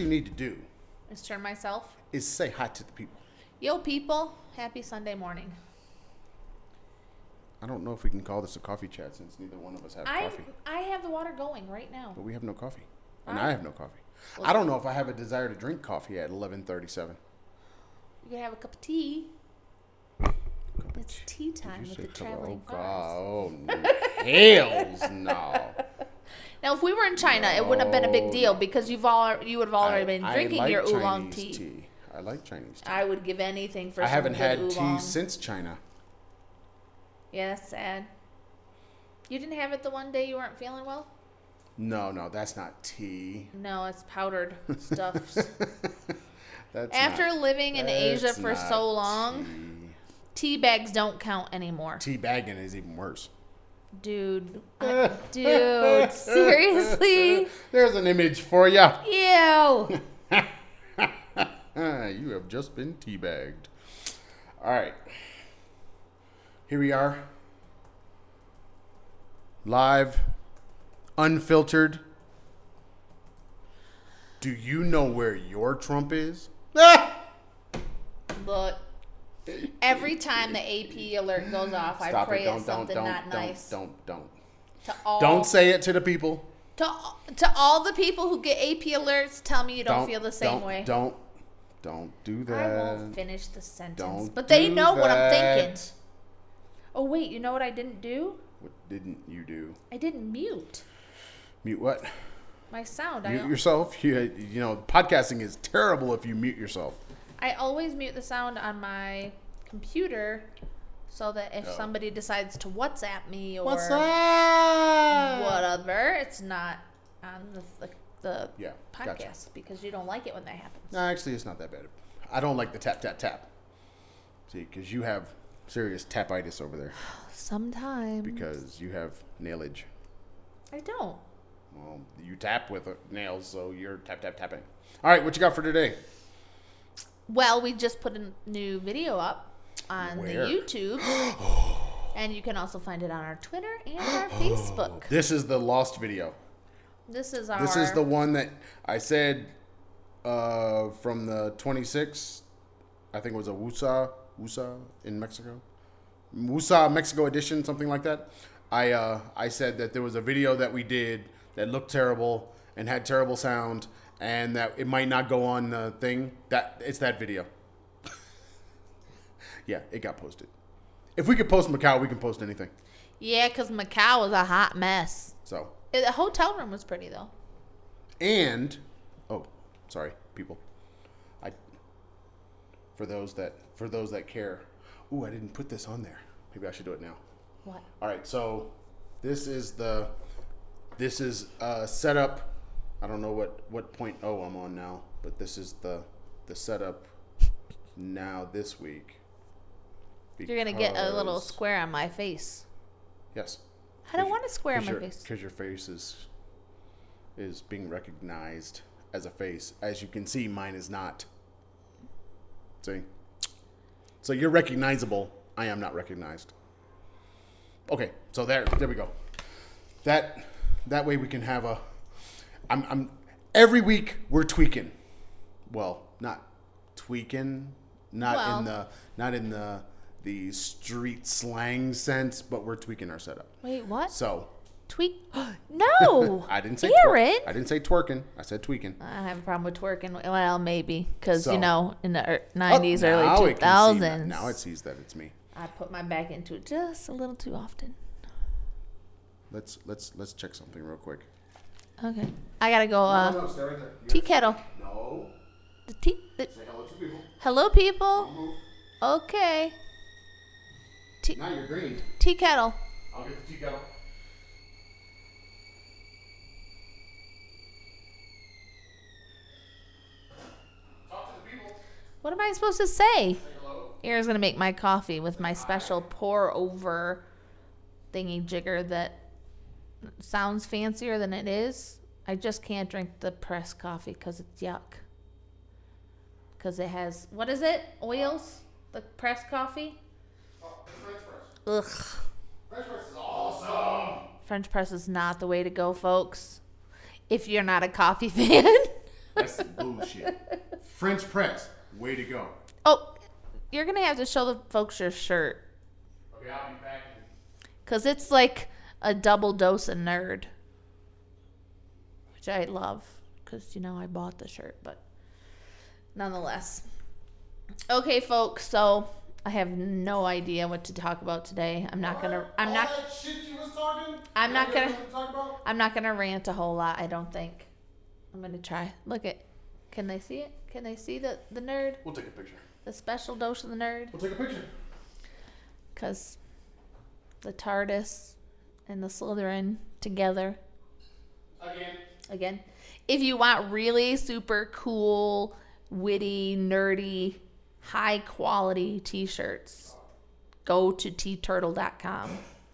You need to do Is turn myself. is say hi to the people. Yo, people. Happy Sunday morning. I don't know if we can call this a coffee chat since neither one of us have I coffee. I have the water going right now. But we have no coffee. And I- I have no coffee. I don't know if I have a desire to drink coffee at 11:37. You can have a cup of tea. It's tea time with the cup traveling oh. God. Oh, no. hells no. Now, if we were in China, it wouldn't have been a big deal because you've all you would have already been I drinking like your oolong Chinese tea. I like Chinese tea. I would give anything for. I some haven't good had tea since China. Yeah, that's sad. You didn't have it the one day you weren't feeling well. No, no, that's not tea. No, it's powdered stuffs. That's After not, living in Asia for so long, tea. tea bags don't count anymore. Tea bagging is even worse. Dude, I- dude, seriously? There's an image for ya. Ew. You have just been teabagged. All right. Here we are. Live, unfiltered. Do you know where your Trump is? Ah! Look, every time the AP alert goes off, I pray it. Don't, it's don't, something don't, not don't, nice. don't, don't. To all, Don't say it to the people. to, to all the people who get AP alerts, tell me you don't, Don't feel the same don't, way. Don't, don't do that. I won't finish the sentence. Don't but they know what I'm thinking. Oh wait, you know what I didn't do? What didn't you do? I didn't mute Mute what? my sound. I Mute yourself. You, you know, podcasting is terrible if you mute yourself. I always mute the sound on my computer so that if Oh. somebody decides to WhatsApp me or What's whatever, it's not on the, the, the Yeah, podcast gotcha. because you don't like it when that happens. No, actually, it's not that bad. I don't like the tap, tap, tap. See, because you have serious tapitis over there Sometimes because you have nailage. I don't. Well, you tap with nails, so you're tap, tap, tapping. All right, what you got for today? Well, we just put a new video up on Where? the YouTube. and you can also find it on our Twitter and our Facebook. This is the lost video. This is our This is the one that I said uh, from the 26th. I think it was a Wusa, Wusa in Mexico, Wusa Mexico edition, something like that. I uh, I said that there was a video that we did that looked terrible and had terrible sound, and that it might not go on the thing. That it's that video. yeah, it got posted. If we could post Macau, we can post anything. Yeah, because Macau was a hot mess. So Uh, The hotel room was pretty though. and oh sorry people i for those that for those that care ooh i didn't put this on there maybe i should do it now What? all right so this is the this is uh setup i don't know what what point oh i'm on now but this is the the setup now this week You're gonna get a little square on my face. yes I don't want a square on my your, face. because your face is is being recognized as a face. As you can see, mine is not. See, so you're recognizable. I am not recognized. Okay, so there, there we go. That that way we can have a. I'm, I'm every week we're tweaking. Well, not tweaking, not Well- in the not in the the street slang sense, but we're tweaking our setup. Wait, what? So Tweak? no. I didn't say twer- Aaron. I didn't say twerking. I said tweaking. I have a problem with twerking. Well, maybe because So- you know, in the er- Oh, '90s, now early see 2000s, Now it sees that it's me. I put my back into it just a little too often. Let's let's let's check something real quick. Okay, I gotta go. Uh, no, right there. Tea kettle. No. The tea. The, Say hello to people. hello, people. Okay. Tea, Now you're green. tea kettle. I'll get the tea kettle. Talk people. What am I supposed to say? Say. Aaron's gonna make my coffee with my special pour over thingy jigger that sounds fancier than it is. I just can't drink the pressed coffee because it's yuck. Because it has what is it? Oils? The pressed coffee? Oh, French press. Ugh. French press is awesome. French press is not the way to go, folks. If you're not a coffee fan. That's bullshit. French press. Way to go. Oh, you're gonna have to show the folks your shirt Okay, I'll be back. because it's like a double dose of nerd, which I love because you know I bought the shirt, but nonetheless. Okay, folks. So I have no idea what to talk about today. I'm not gonna. I'm not. that shit you was talking. I'm not gonna-? I'm not gonna rant a whole lot. I don't think. I'm gonna try. Look at. Can they see it? Can they see the the nerd? We'll take a picture. The special dose of the nerd? We'll take a picture. Because the TARDIS and the Slytherin together Again. again. If you want really super cool, witty, nerdy, high quality t shirts, go to teeturtle.com.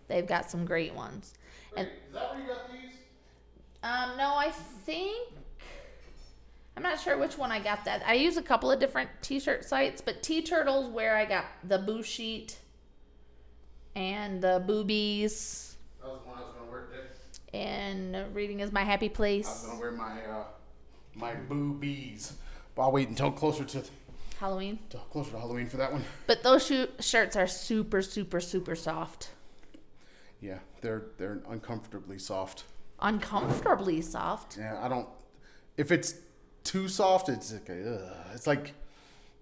They've got some great ones. And Is that where you got these? um, no, I think I'm not sure which one I got that. I use a couple of different t-shirt sites, but TeeTurtle's where I got the boo sheet and the boobies That was the one I was gonna wear today. and reading is my happy place. I was gonna wear my uh, my boobies. But I'll wait until closer to, Halloween. to closer to Halloween for that one. But those shoe- shirts are super, super, super soft. Yeah, they're they're uncomfortably soft. Uncomfortably soft. Yeah, I don't. If it's too soft, it's like ugh, it's like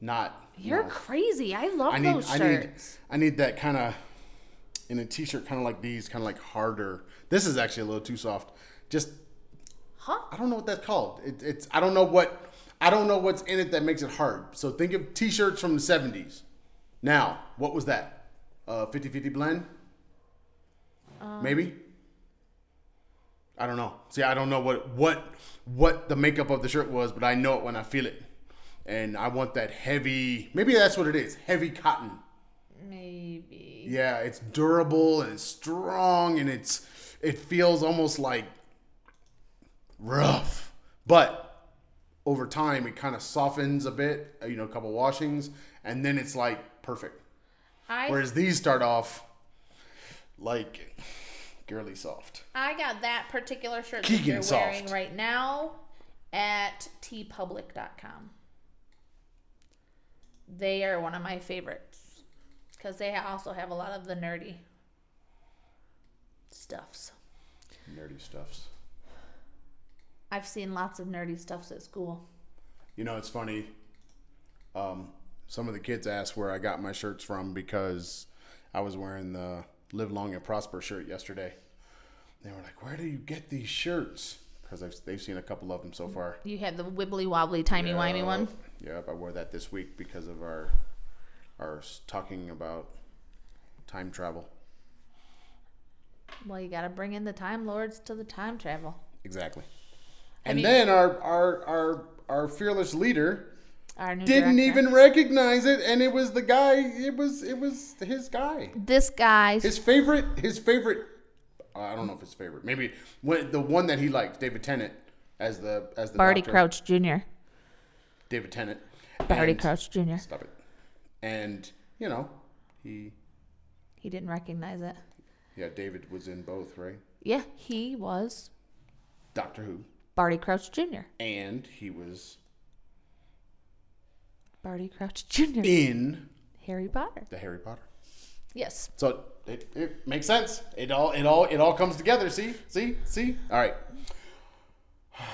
not. you You're know. crazy. I love I need those I need shirts. I need that kind of in a t-shirt, kind of like these, kind of like harder. This is actually a little too soft. Just Huh? I don't know what that's called. It, it's I don't know what I don't know what's in it that makes it hard. So think of t-shirts from the 70s. Now, what was that? Uh 50-50 blend? Maybe? I don't know. See, I don't know what what what the makeup of the shirt was, but I know it when I feel it. And I want that heavy, maybe that's what it is, heavy cotton. Maybe. Yeah, it's durable and it's strong and it's it feels almost like rough. But over time it kind of softens a bit, uh, you know, a couple washings, and then it's like perfect. I Whereas these start off like girly soft. I got that particular shirt that Keegan you're wearing right now at teepublic.com. They are one of my favorites because they also have a lot of the nerdy stuffs. Nerdy stuffs. I've seen lots of nerdy stuffs at school. You know, it's funny. Um, some of the kids asked where I got my shirts from because I was wearing the Live Long and Prosper shirt yesterday. They were like, "Where do you get these shirts?" Because they've, they've seen a couple of them so far. You had the wibbly wobbly timey wimey one. Yep, I wore that this week because of our s- talking about time travel. Well, you got to bring in the Time Lords to the time travel. Exactly. And then our our our our fearless leader didn't director. even recognize it, and it was the guy. It was it was his guy. This guy. His favorite, his favorite. I don't know if it's favorite. Maybe when, the one that he liked, David Tennant, as the as the Barty doctor. Crouch Jr. David Tennant. Barty Crouch Jr. Stop it. And you know, he He didn't recognize it. yeah, David was in both, right? Yeah, he was Doctor Who, Barty Crouch Jr. and he was Barty Crouch Jr. in Harry Potter. the Harry Potter. Yes. So it, it makes sense. It all it all it all comes together. See, see, see. All right.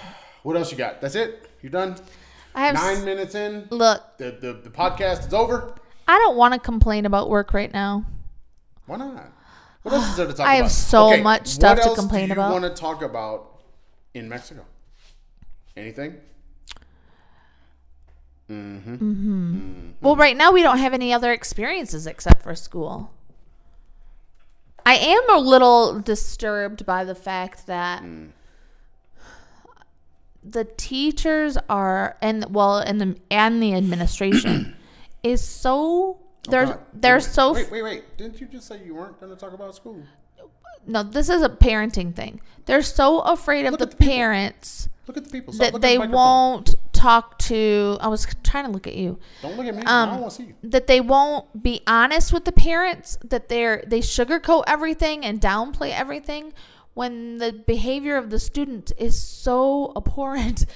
What else you got? That's it. You're done? I have. Nine s- minutes in. look, The, the the podcast is over. I don't want to complain about work right now. Why not? What else is there to talk about? I have so much stuff what to else complain do you about. want to talk about in Mexico? Anything? Mm hmm. Well, right now we don't have any other experiences except for school. I am a little disturbed by the fact that the teachers are and well and the and the administration is so they're Oh, they're wait, so Wait, wait, wait! Didn't you just say you weren't going to talk about school? no this is a parenting thing. They're so afraid of Look the, the parents Look at the people. Stop that they the won't talk to I was trying to look at you. Don't look at me. I um, don't want to see you. that they won't be honest with the parents that they're they sugarcoat everything and downplay everything when the behavior of the student is so abhorrent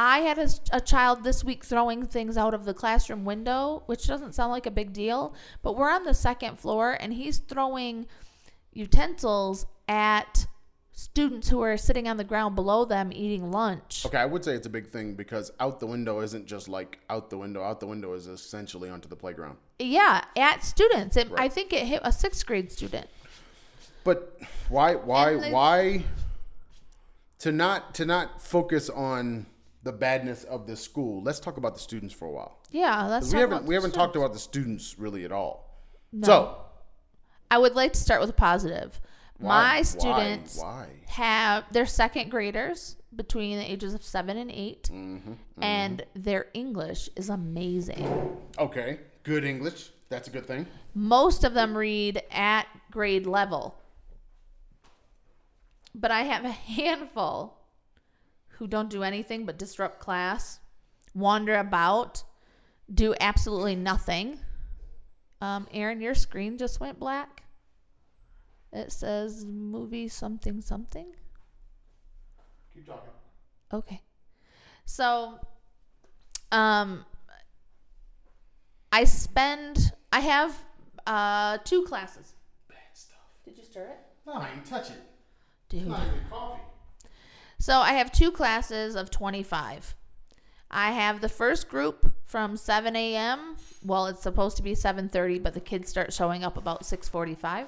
I had a child this week throwing things out of the classroom window, which doesn't sound like a big deal, but we're on the second floor and he's throwing utensils at students who are sitting on the ground below them eating lunch. Okay, I would say it's a big thing because out the window isn't just like out the window. Out the window is essentially onto the playground. Yeah, at students. It, I think it hit a sixth grade student. But why why why to not to not focus on the badness of the school. Let's talk about the students for a while. Yeah, that's We haven't we haven't talked about the students really at all. So, I would like to start with a positive. why- My why- students why? have they're second graders between the ages of seven and 8 Mm-hmm, and their English is amazing. Okay, good English. That's a good thing. Most of them read at grade level, but I have a handful who don't do anything but disrupt class, wander about, do absolutely nothing. Um, Aaron, your screen just went black. It says movie something something. Keep talking. Okay. So um I spend I have uh two classes. Bad stuff. Did you stir it? No, I didn't touch it. Dude. Not even coffee. So I have two classes of 25. I have the first group from 7 a.m. Well, it's supposed to be 7:30, but the kids start showing up about 6:45.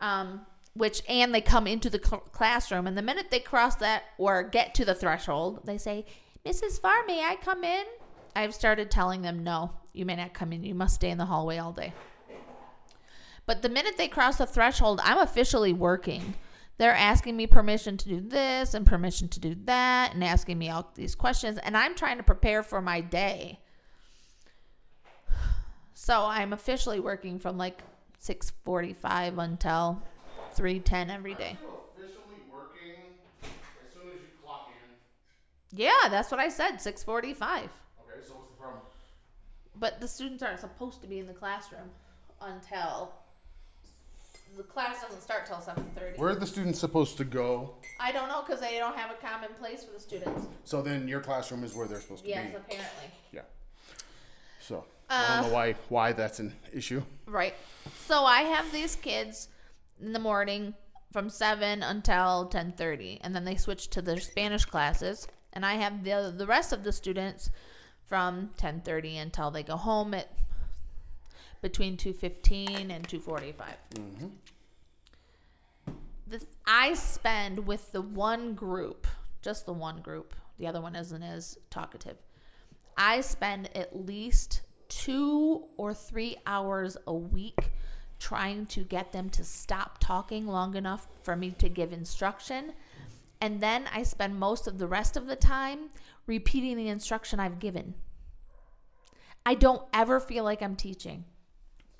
Um, which and they come into the cl- classroom, and the minute they cross that or get to the threshold, they say, "Mrs. Farr, may I come in?" I've started telling them, "No, you may not come in. You must stay in the hallway all day." But the minute they cross the threshold, I'm officially working. They're asking me permission to do this and permission to do that and asking me all these questions and I'm trying to prepare for my day. So I'm officially working from like 6:45 until 3:10 every day. You officially working as soon as you clock in. Yeah, that's what I said, 6:45. Okay, so what's the problem? But the students aren't supposed to be in the classroom until the class doesn't start till 7:30. Where are the students supposed to go? I don't know cuz they don't have a common place for the students. So then your classroom is where they're supposed to be? Yes, be. apparently. Yeah. So I don't uh, know why why that's an issue. Right. So I have these kids in the morning from 7 until 10:30 and then they switch to their Spanish classes and I have the the rest of the students from 10:30 until they go home at between 2:15 and 2:45. Mm-hmm. The I spend with the one group, just the one group. The other one isn't as talkative. I spend at least two or three hours a week trying to get them to stop talking long enough for me to give instruction. And then I spend most of the rest of the time repeating the instruction I've given. I don't ever feel like I'm teaching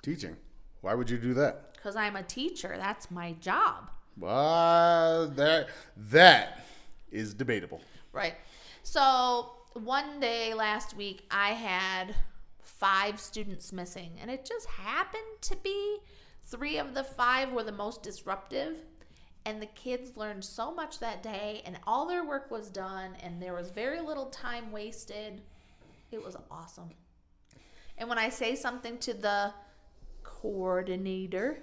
Teaching. Why would you do that? because I'm a teacher. That's my job. Uh, that that is debatable. Right. So one day last week, I had five students missing, and it just happened to be three of the five were the most disruptive. And the kids learned so much that day, and all their work was done, and there was very little time wasted. It was awesome. And when I say something to the coordinator,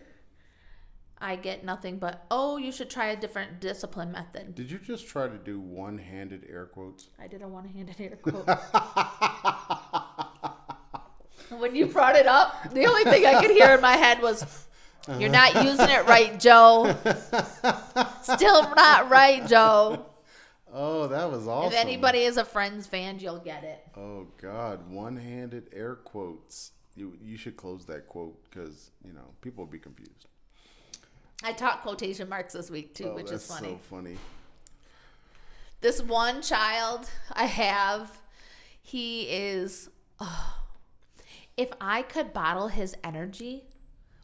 I get nothing but, oh, you should try a different discipline method. Did you just try to do one-handed air quotes? I did a one-handed air quote. when you brought it up, the only thing I could hear in my head was, "You're not uh-huh. using it right, Joe. Still not right, Joe." Oh, that was awesome. If anybody is a Friends fan, you'll get it. Oh God, one-handed air quotes. You you should close that quote because you know people will be confused. I taught quotation marks this week too, Oh, which is funny. so funny. this one child I have, he is. oh, if I could bottle his energy,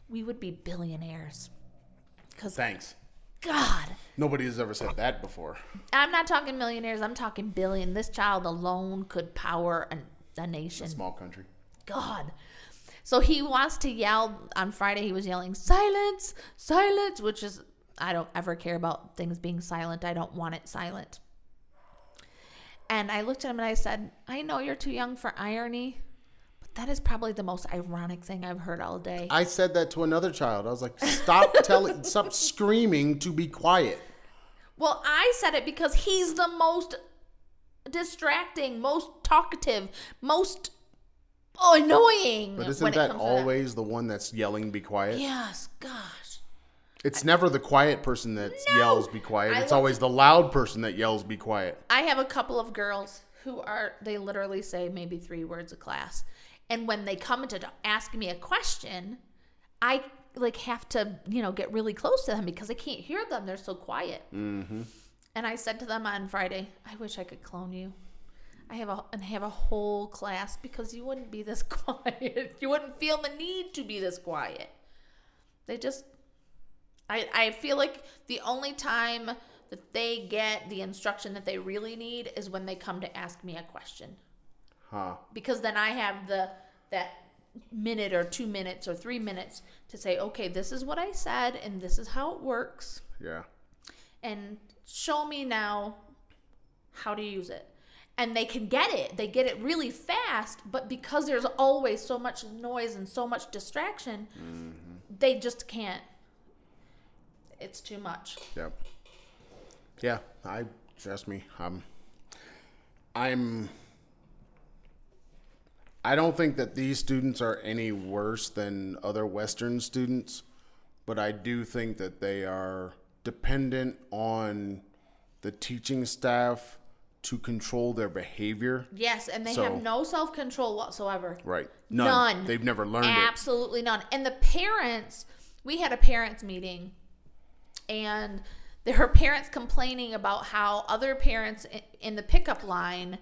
we would be billionaires. Because Thanks. God, Nobody has ever said that before. I'm not talking millionaires. I'm talking billion. This child alone could power a, a nation. Small country. God. So he wants to yell on Friday. He was yelling silence, silence, which is I don't ever care about things being silent. I don't want it silent. And I looked at him and I said, I know you're too young for irony, but that is probably the most ironic thing I've heard all day. I said that to another child. I was like, stop telling, stop screaming to be quiet. Well, I said it because he's the most distracting, most talkative, most annoying. But isn't that always the one that's yelling be quiet? Yes, gosh. It's never the quiet person that No. yells be quiet. I It's always the loud person that yells be quiet. I have a couple of girls who are they literally say maybe three words a class, and when they come to ask me a question, I like have to you know get really close to them because I can't hear them. They're so quiet. Mm-hmm. And I said to them on Friday, I wish I could clone you. I have a and have a whole class because you wouldn't be this quiet. You wouldn't feel the need to be this quiet. They just I, I feel like the only time that they get the instruction that they really need is when they come to ask me a question. Huh. Because then I have the that minute or two minutes or three minutes to say, okay, this is what I said and this is how it works. Yeah. And show me now how to use it. And they can get it. They get it really fast, but because there's always so much noise and so much distraction, mm-hmm. they just can't. It's too much. Yep. Yeah, I trust me. I'm I'm I don't think that these students are any worse than other western students, but I do think that they are dependent on the teaching staff to control their behavior. Yes, and they So- have no self control whatsoever. Right. None. They've never learned it. Absolutely none. And the parents, we had a parents meeting, and there were parents complaining about how other parents in the pickup line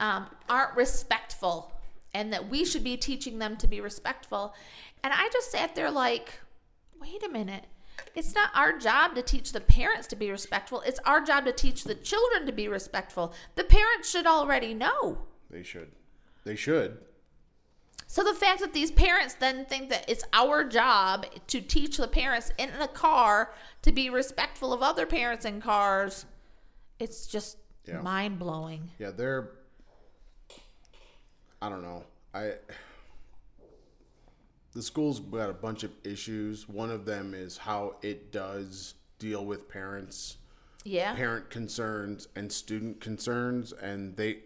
um, aren't respectful, and that we should be teaching them to be respectful. And I just sat there like, wait a minute. It's not our job to teach the parents to be respectful. It's our job to teach the children to be respectful. The parents should already know. They should. They should. So the fact that these parents then think that it's our job to teach the parents in a car to be respectful of other parents in cars, it's just Yeah. mind blowing. Yeah, they're. I don't know. I. The school's got a bunch of issues. One of them is how it does deal with parents, Yeah. parent concerns, and student concerns. And they,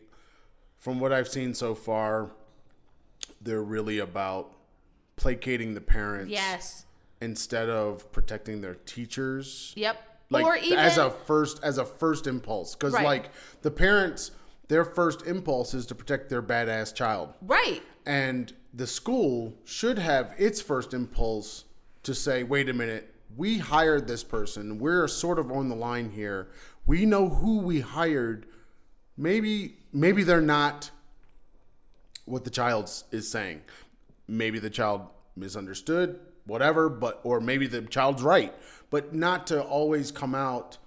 from what I've seen so far, they're really about placating the parents Yes. instead of protecting their teachers Yep. like or even as a first as a first impulse because Right. like the parents their first impulse is to protect their badass child right. and the school should have its first impulse to say wait a minute we hired this person. We're sort of on the line here. We know who we hired. Maybe maybe they're not what the child is saying. Maybe the child misunderstood whatever but or maybe the child's right. But not to always come out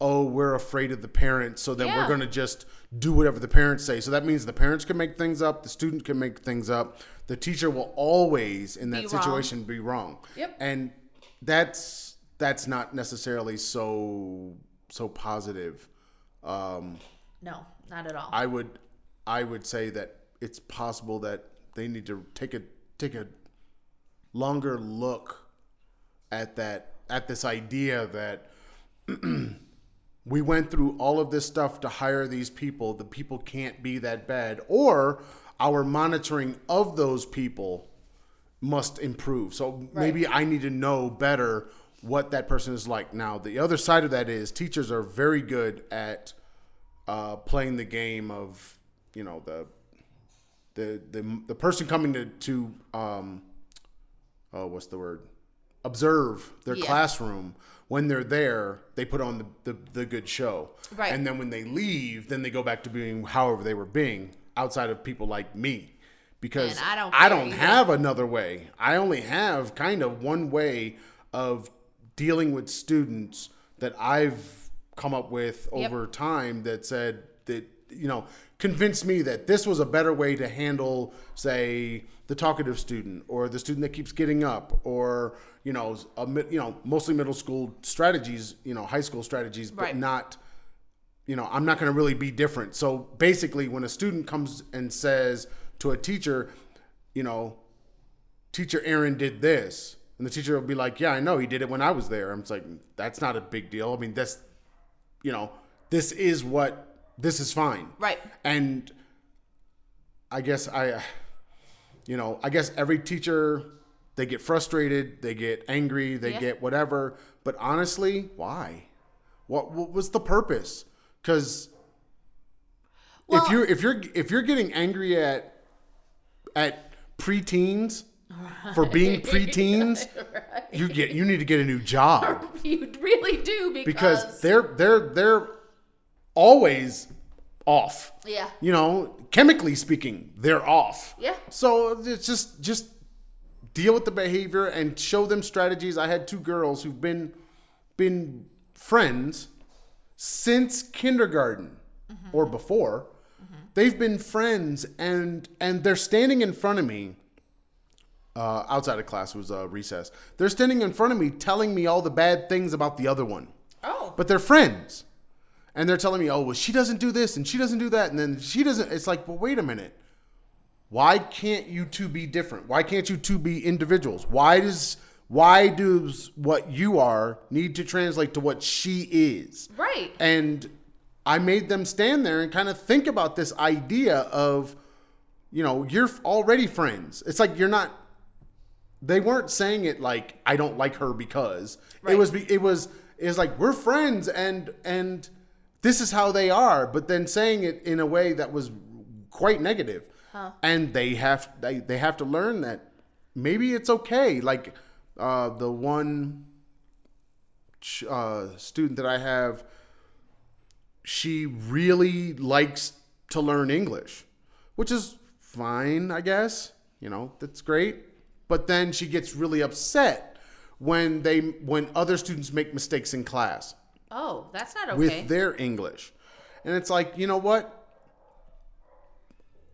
oh we're afraid of the parents so then we're going to just do whatever the parents say so that means the parents can make things up the student can make things up the teacher will always in that Be wrong. situation be wrong Yep. and that's that's not necessarily so so positive um No, not at all. I would I would say that it's possible that they need to take a take a longer look at that at this idea that we went through all of this stuff to hire these people. The people can't be that bad. Or our monitoring of those people must improve. So maybe i need to know better what that person is like. Now the other side of that is teachers are very good at uh, playing the game of you know the the the, the person coming to to um, oh what's the word? Observe their Yeah. classroom when they're there they put on the, the, the good show Right. and then when they leave then they go back to being however they were being outside of people like me because And I don't I don't either. have another way I only have kind of one way of dealing with students that I've come up with Yep. over time that said that you know convinced me that this was a better way to handle say the talkative student or the student that keeps getting up or you know a, you know mostly middle school strategies you know high school strategies but Right. not you know, I'm not going to really be different. So basically, when a student comes and says to a teacher, you know, teacher Aaron did this, and the teacher will be like, yeah, I know he did it when I was there. I'm just like, that's not a big deal. I mean, that's, you know, this is what this is fine. Right. And I guess I, you know, I guess every teacher they get frustrated, they get angry, they Yeah. get whatever. But honestly, why? What what was the purpose? Because Well- if you're if you're if you're getting angry at at preteens for being preteens, you get you need to get a new job You really do because, because they're they're they're always off. yeah. You know, chemically speaking, they're off. Yeah. So it's just just deal with the behavior and show them strategies. I had two girls who've been been friends since kindergarten or before. They've been friends and and they're standing in front of me. Uh, outside of class it was a recess. They're standing in front of me, telling me all the bad things about the other one Oh. but they're friends and they're telling me oh well she doesn't do this and she doesn't do that and then she doesn't it's like well wait a minute. Why can't you two be different? Why can't you two be individuals? Why does why does what you are need to translate to what she is? Right. and i made them stand there and kind of think about this idea of you know you're already friends. It's like you're not they weren't saying it like I don't like her because Right. it was it was it was like we're friends and and this is how they are but then saying it in a way that was quite negative and they have they, they have to learn that maybe it's okay like uh, the one ch- uh, student that I have she really likes to learn English, which is fine, I guess. You know, that's great. But then she gets really upset when they when other students make mistakes in class Oh, that's not okay. with their English. And it's like, you know what?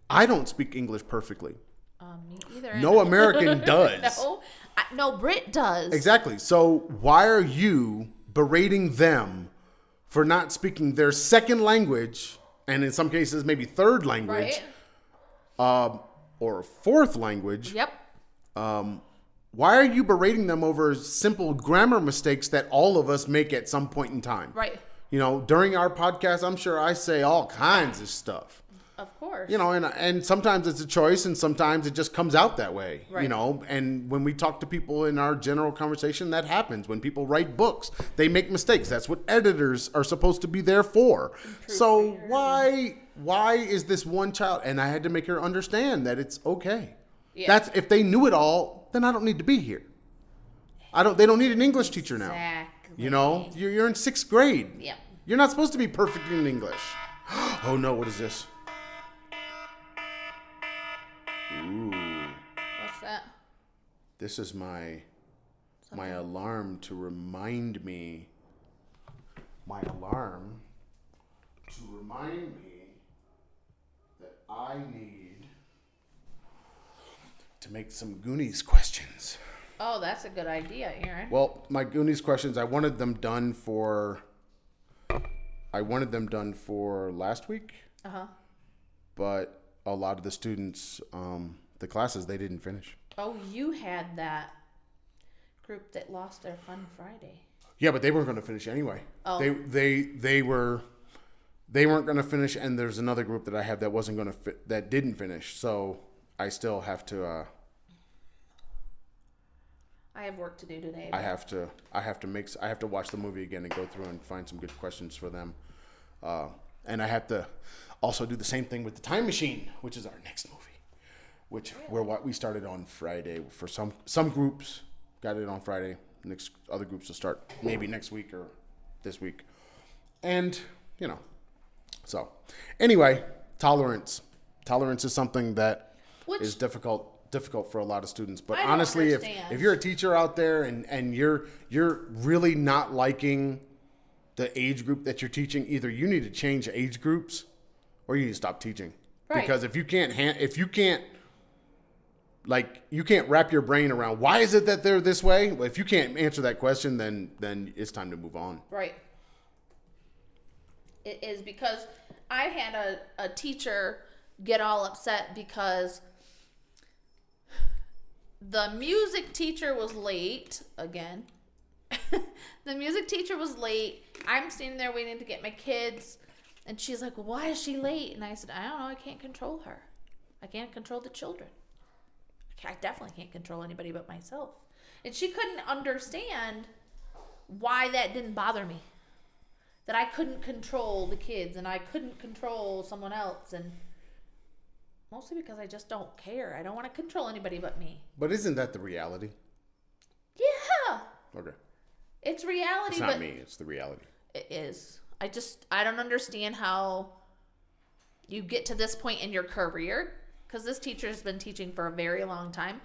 I don't speak English perfectly. um, me either. No American does. no, I, no, Brit does. Exactly. So why are you berating them for not speaking their second language and in some cases maybe third language Right. um, or fourth language? Yep. Um, why are you berating them over simple grammar mistakes that all of us make at some point in time? Right. You know, during our podcast, I'm sure I say all kinds of stuff. Of course. You know, and and sometimes it's a choice, and sometimes it just comes out that way. Right. You know, and when we talk to people in our general conversation, that happens. When people write books, they make mistakes. That's what editors are supposed to be there for. So why why is this one child? And I had to make her understand that it's okay. Yeah. That's if they knew it all, then I don't need to be here. I don't. They don't need an English teacher now. Exactly. You know, you're, you're in sixth grade. Yep. You're not supposed to be perfect in English. oh no, what is this? Ooh, What's that? this is my my alarm to remind me. My alarm to remind me that I need to make some Goonies questions. Oh, that's a good idea, Aaron. Well, my Goonies questions, I wanted them done for. I wanted them done for last week, Uh huh. but a lot of the students, um, the classes, they didn't finish. Oh, you had that group that lost their Fun Friday. Yeah, but they weren't going to finish anyway. Oh. They they they were they weren't going to finish, and there's another group that I have that wasn't going to fit that didn't finish. So I still have to. Uh, I have work to do today. I have to I have to make I have to watch the movie again and go through and find some good questions for them. Uh, and I have to also do the same thing with the Time Machine, which is our next movie, which we're what we started on Friday for some some groups got it on Friday. Next other groups will start maybe next week or this week, and you know, so anyway, tolerance tolerance is something that Which- is difficult difficult for a lot of students. But honestly, if if you're a teacher out there and and you're you're really not liking the age group that you're teaching, either you need to change age groups or you need to stop teaching. Right. Because if you can't ha- if you can't like you can't wrap your brain around why is it that they're this way? Well, if you can't answer that question, then then it's time to move on. Right. it is because I had a, a teacher get all upset because the music teacher was late again. the music teacher was late. I'm standing there waiting to get my kids. And she's like, why is she late? And I said, I don't know. I can't control her. I can't control the children. I definitely can't control anybody but myself. And she couldn't understand why that didn't bother me. That I couldn't control the kids and I couldn't control someone else. And mostly because I just don't care. I don't want to control anybody but me. But isn't that the reality? Yeah. Okay. It's reality, It's not but me, it's the reality. it is. I just I don't understand how you get to this point in your career because this teacher has been teaching for a very long time.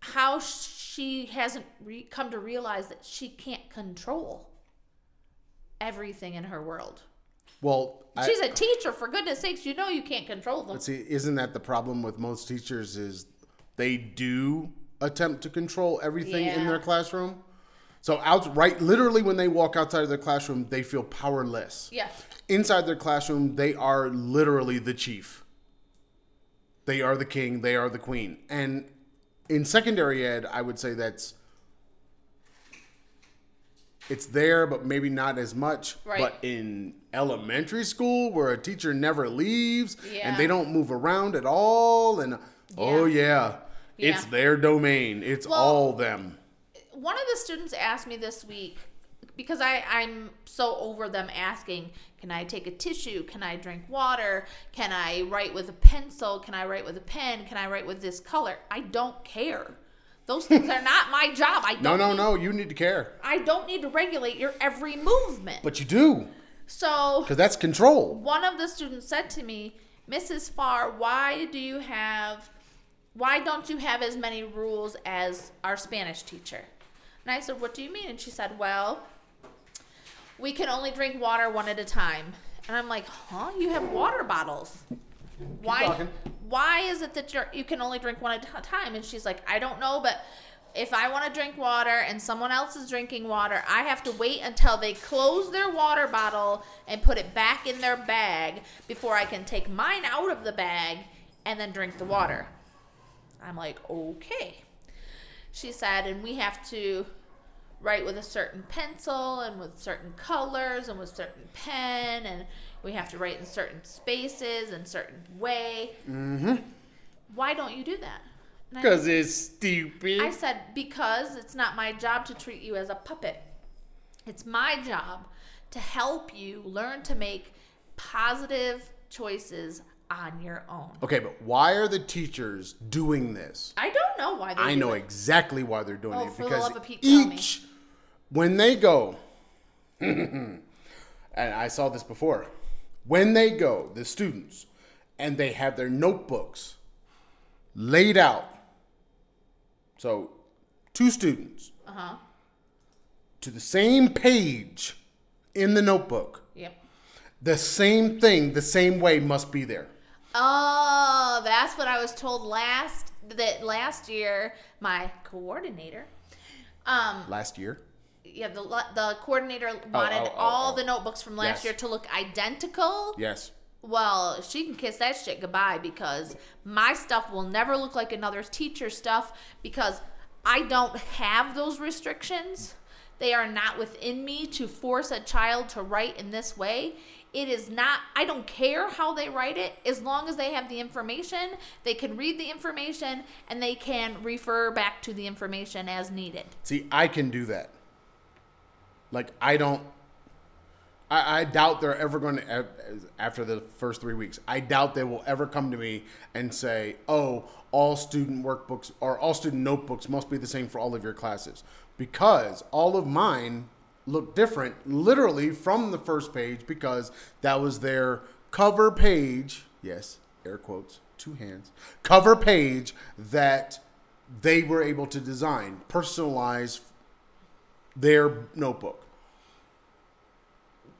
How she hasn't re- come to realize that she can't control everything in her world. Well, She's a teacher, for goodness sakes. You know you can't control them. But see, isn't that the problem with most teachers is they do attempt to control everything in their classroom. So out right literally when they walk outside of their classroom, they feel powerless. Yeah. Inside their classroom, they are literally the chief. They are the king, they are the queen. And in secondary ed, I would say that's it's there, but maybe not as much. Right. But in elementary school, where a teacher never leaves Yeah. and they don't move around at all, and oh yeah, it's their domain. It's Well- all them. one of the students asked me this week because I, I'm so over them asking, can I take a tissue? Can I drink water? Can I write with a pencil? Can I write with a pen? Can I write with this color? I don't care. Those things are not my job. I don't No, no, need, no. You need to care, I don't need to regulate your every movement. but you do So because that's control. one of the students said to me, Mrs. Farr, why do you have, why don't you have as many rules as our Spanish teacher? And I said, what do you mean? And she said, well, we can only drink water one at a time. And I'm like, huh? You have water bottles. Why? talking. Why is it that you can only drink one at a time? And she's like, I don't know, but if I want to drink water and someone else is drinking water, I have to wait until they close their water bottle and put it back in their bag before I can take mine out of the bag and then drink the water. I'm like, okay. She said, and we have to write with a certain pencil and with certain colors and with certain pen and we have to write in certain spaces and certain way. Mm-hmm. Why don't you do that? Because it's stupid. I said, because it's not my job to treat you as a puppet. It's my job to help you learn to make positive choices on your own. okay, but why are the teachers doing this? I don't know why I know it. exactly why they're doing Oh, it because Pete, each when they go and I saw this before. When they go, the students, and they have their notebooks laid out. So, two students Uh-huh. to the same page in the notebook. Yep. The same thing, the same way must be there. Oh, that's what I was told last that last year my coordinator um Last year. Yeah the the coordinator oh, wanted oh, oh, all oh. the notebooks from last Yes. year to look identical. Yes. Well, she can kiss that shit goodbye because my stuff will never look like another teacher's stuff because I don't have those restrictions. They are not within me to force a child to write in this way. It is not, I don't care how they write it as long as they have the information, they can read the information, and they can refer back to the information as needed. See, I can do that. Like, I don't. I, I doubt they're ever going to, after the first three weeks, I doubt they will ever come to me and say, oh, all student workbooks or all student notebooks must be the same for all of your classes. Because all of mine look different, literally from the first page, because that was their cover page. Yes, air quotes, two hands. Cover page that they were able to design, personalize their notebook.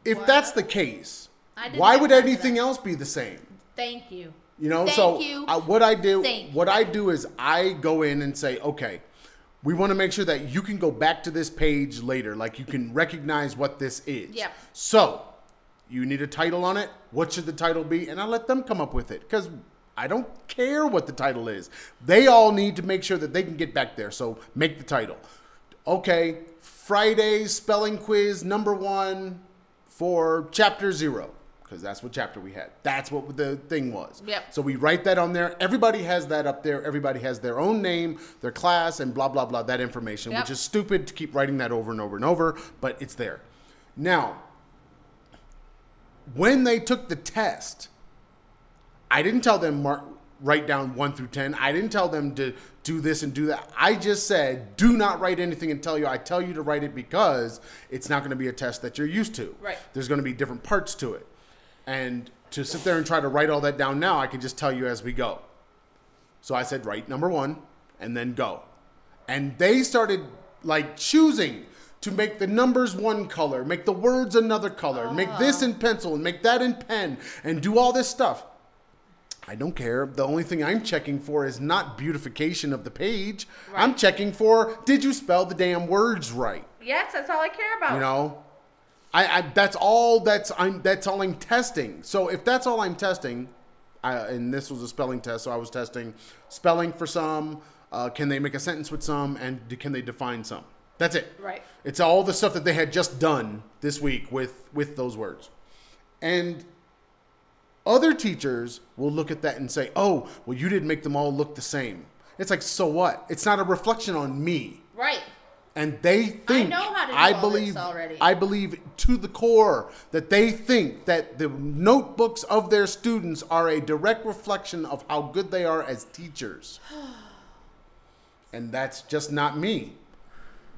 If that's the case, I did why not would know anything that. else be the same? Thank you. You know, Thank so you. I, what I do, Thank what I do is I go in and say, okay, we want to make sure that you can go back to this page later, like you can recognize what this is. Yep. So, you need a title on it. What should the title be? And I let them come up with it because I don't care what the title is. They all need to make sure that they can get back there. So make the title. Okay, Friday spelling quiz number one for chapter zero because that's what chapter we had. That's what the thing was. Yep. So we write that on there. Everybody has that up there. Everybody has their own name, their class, and blah blah blah. That information, Yep. which is stupid to keep writing that over and over and over, but it's there. Now, when they took the test, I didn't tell them mark, write down one through ten. I didn't tell them to do this and do that. I just said, do not write anything and tell you. I tell you to write it because it's not going to be a test that you're used to. Right. There's going to be different parts to it, and to sit there and try to write all that down now, I can just tell you as we go. So I said, write number one, and then go. And they started like choosing to make the numbers one color, make the words another color, make this oh. in pencil and make that in pen, and do all this stuff. I don't care. The only thing I'm checking for is not beautification of the page. I'm checking for did you spell the damn words right? Yes, that's all I care about. You know, I, I that's all that's I'm that's all I'm testing. So if that's all I'm testing, I, and this was a spelling test, so I was testing spelling for some. Uh, can they make a sentence with some, and can they define some? That's it. Right. It's all the stuff that they had just done this week with with those words, and other teachers will look at that and say, "Oh, well, you didn't make them all look the same." It's like, so what? It's not a reflection on me Right. and they think know how to do I all believe this already. I believe to the core that they think that the notebooks of their students are a direct reflection of how good they are as teachers. and that's just not me.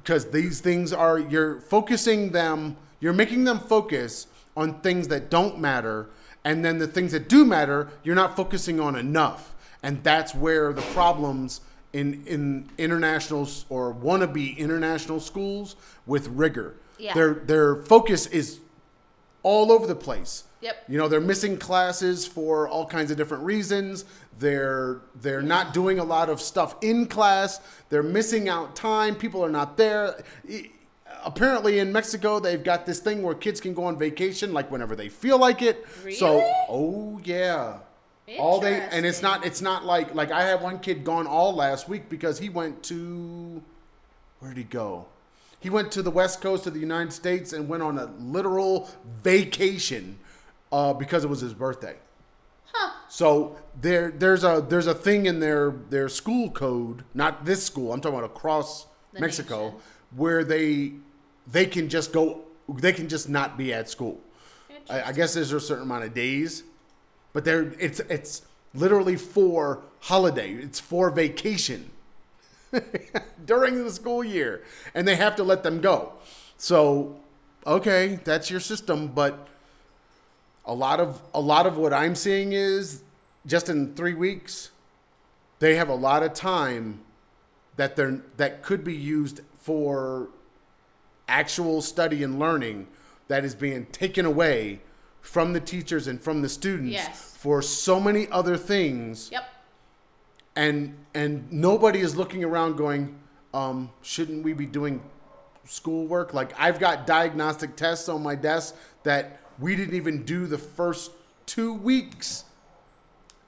Because these things are you're focusing them, you're making them focus on things that don't matter, and then the things that do matter, you're not focusing on enough. And that's where the problems in in international or wannabe international schools with rigor. Yeah. Their their focus is all over the place. Yep. You know, they're missing classes for all kinds of different reasons. They're they're not doing a lot of stuff in class. They're missing out time. People are not there. Apparently in Mexico they've got this thing where kids can go on vacation like whenever they feel like it. Really? So, oh yeah. All they and it's not it's not like like I had one kid gone all last week because he went to where'd he go? He went to the west coast of the United States and went on a literal vacation uh, because it was his birthday. Huh. So there there's a there's a thing in their their school code, not this school. I'm talking about across The Mexico, nation. where they they can just go they can just not be at school. I, I guess there's a certain amount of days, but there it's it's literally for holiday. It's for vacation during the school year, and they have to let them go. So, okay, that's your system, but a lot of a lot of what I'm seeing is just in three weeks, they have a lot of time that they're that could be used for actual study and learning that is being taken away from the teachers and from the students Yes. for so many other things Yep. and and nobody is looking around going um, shouldn't we be doing schoolwork like i've got diagnostic tests on my desk that we didn't even do the first two weeks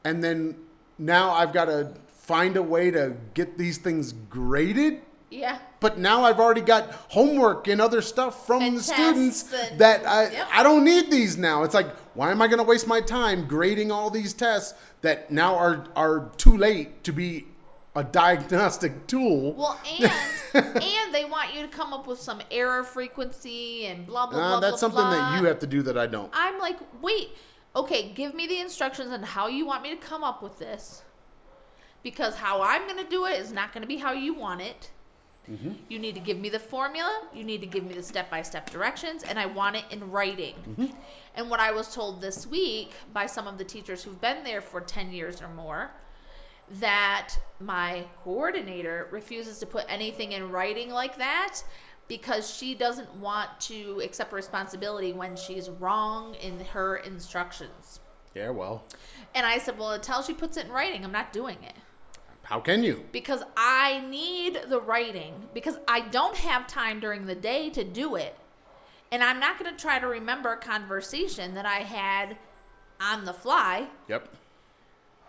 and then now i've got to find a way to get these things graded Yeah. but now I've already got homework and other stuff from And the students and- that I, Yep. I don't need these now. It's like, why am I going to waste my time grading all these tests that now are, are too late to be a diagnostic tool? Well, and and they want you to come up with some error frequency and blah blah Uh, blah. that's blah, something blah. that you have to do that I don't. I'm like, wait, okay, give me the instructions on how you want me to come up with this. Because how I'm going to do it is not going to be how you want it. Mm-hmm. You need to give me the formula, you need to give me the step by step directions, and I want it in writing. Mm-hmm. And what I was told this week by some of the teachers who've been there for 10 years or more that my coordinator refuses to put anything in writing like that because she doesn't want to accept responsibility when she's wrong in her instructions. Yeah, well, And I said, Well, until she puts it in writing, I'm not doing it. How can you? Because I need the writing, because I don't have time during the day to do it. and I'm not going to try to remember a conversation that I had on the fly Yep.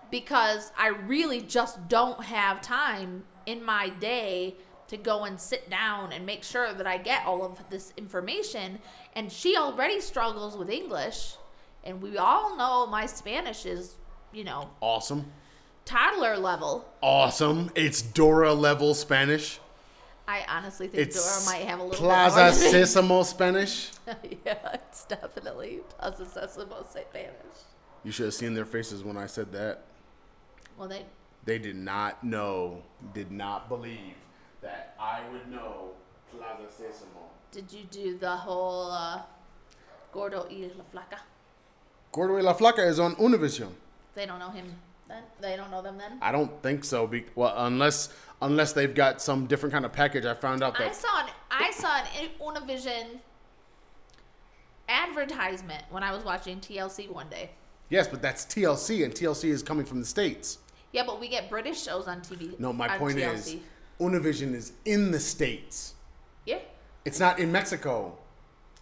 because I really just don't have time in my day to go and sit down and make sure that I get all of this information. And she already struggles with English, and we all know my Spanish is, you know, Awesome. Toddler level. Awesome. It's Dora level Spanish. I honestly think It's Dora might have a little Plaza bit more than me. Sesamo Spanish. yeah, it's definitely Plaza Sesamo Spanish. You should have seen their faces when I said that. Well, they They did not know, did not believe that I would know Plaza Sesamo. did you do the whole uh, Gordo y la Flaca? Gordo y la Flaca is on Univision. They don't know him then. They don't know them then. I don't think so. Be, well, unless unless they've got some different kind of package. I found out that I saw an I saw an Univision advertisement when I was watching TLC one day. yes, but that's TLC, and TLC is coming from the states. Yeah, but we get British shows on TV. No, my point TLC. is, Univision is in the states. Yeah, It's not in Mexico.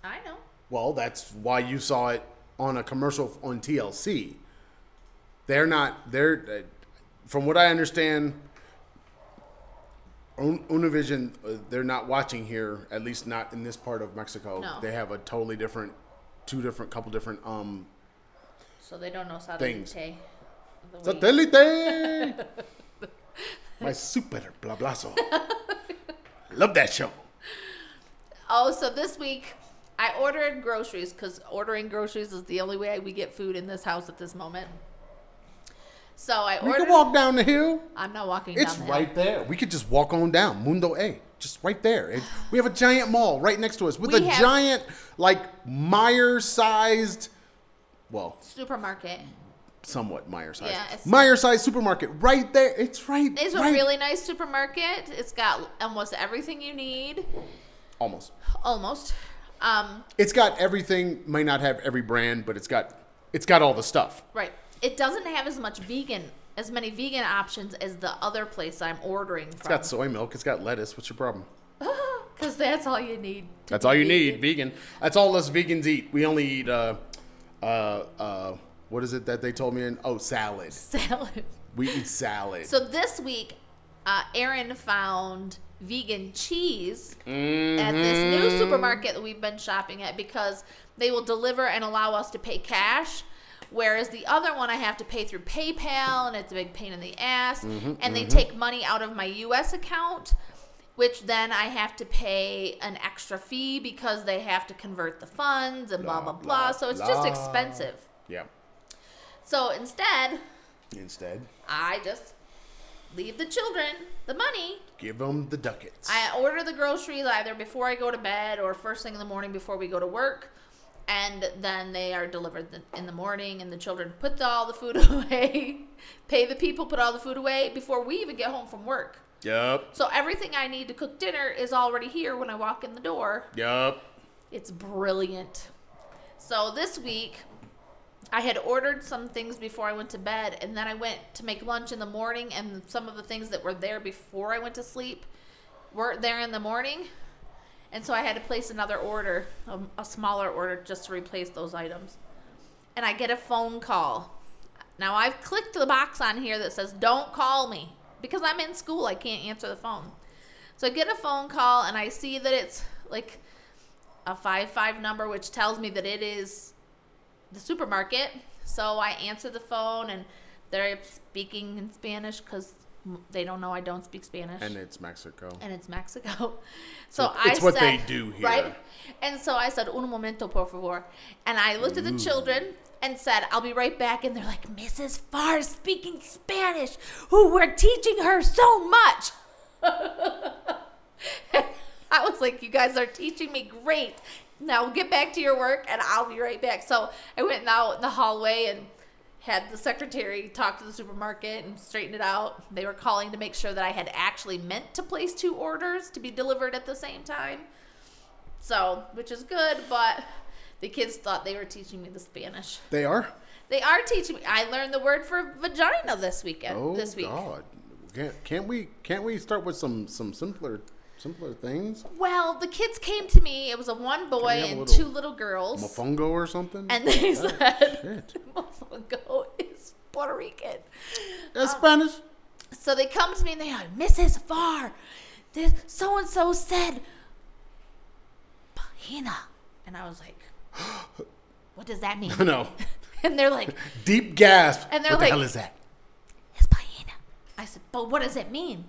I know. Well, that's why you saw it on a commercial on TLC. They're not. They're, uh, from what I understand, Univision. Uh, they're not watching here. At least not in this part of Mexico. No. They have a totally different, two different, couple different um So they don't know Things. satellite. The way- satellite. My super blablazo. Love that show. Oh, so this week I ordered groceries because ordering groceries is the only way we get food in this house at this moment. So I We ordered. can walk down the hill. I'm not walking It's down the right hill. there. We could just walk on down Mundo A, just right there. It- we have a giant mall right next to us with We a giant, like Meijer-sized, well, Supermarket. somewhat Meijer-sized, Yeah, Meijer-sized supermarket right there. It's right. It's right. a really nice supermarket. It's got almost everything you need. almost. Almost. Um, It's got everything. May not have every brand, but it's got it's got all the stuff. right. It doesn't have as much vegan, as many vegan options as the other place I'm ordering from. It's got soy milk. It's got lettuce. What's your problem? Because that's all you need. That's all you vegan. need. Vegan. That's all us vegans eat. We only eat uh, uh, uh, what is it that they told me in? Oh, salad. Salad. We eat salad. So this week, uh, Aaron found vegan cheese at this new Mm-hmm. supermarket that we've been shopping at because they will deliver and allow us to pay cash. Whereas the other one I have to pay through PayPal and it's a big pain in the ass. Mm-hmm, and they take money out of my US account, which then I have to pay an extra fee because they have to convert the funds and blah, blah, Blah, blah. blah, So it's just expensive. yeah. So instead, Instead, I just leave the children the money give them the ducats. I order the groceries either before I go to bed or first thing in the morning before we go to work. And then they are delivered in the morning, and the children put the, all the food away, pay the people, put all the food away before we even get home from work. Yup. So everything I need to cook dinner is already here when I walk in the door. Yup. It's brilliant. So this week, I had ordered some things before I went to bed, and then I went to make lunch in the morning, and some of the things that were there before I went to sleep weren't there in the morning. And so I had to place another order, a, a smaller order, just to replace those items. And I get a phone call. Now I've clicked the box on here that says "Don't call me" because I'm in school. I can't answer the phone. So I get a phone call, and I see that it's like a five five number, which tells me that it is the supermarket. So I answer the phone, and they're speaking in Spanish because they don't know I don't speak Spanish And it's Mexico. and it's Mexico. So It's- I it's what said, they do here. right? And so I said, "Un momento, por favor," and I looked at the children and said, "I'll be right back." And they're like, "Mrs. Farr speaking Spanish, who we're teaching her so much." I was like, "You guys are teaching me great. Now get back to your work, and I'll be right back." So I went out in the hallway and had the secretary talk to the supermarket and straighten it out. They were calling to make sure that I had actually meant to place two orders to be delivered at the same time. So, which is good, but the kids thought they were teaching me the Spanish. They are. They are teaching me. I learned the word for vagina this weekend. Oh this week. God. Can't, can't we? Can't we start with some some simpler simpler things. Well, the kids came to me. It was a one boy and little two little girls. Mofongo or something. And they said, Shit. Mofongo is Puerto Rican. That's um, Spanish. So they come to me and they go, Mrs. Farr, so and so said Pahina. And I was like, what does that mean? no. And they're like, Deep gasp. And they're what like- the hell is that? it's Pahina. I said, but what does it mean?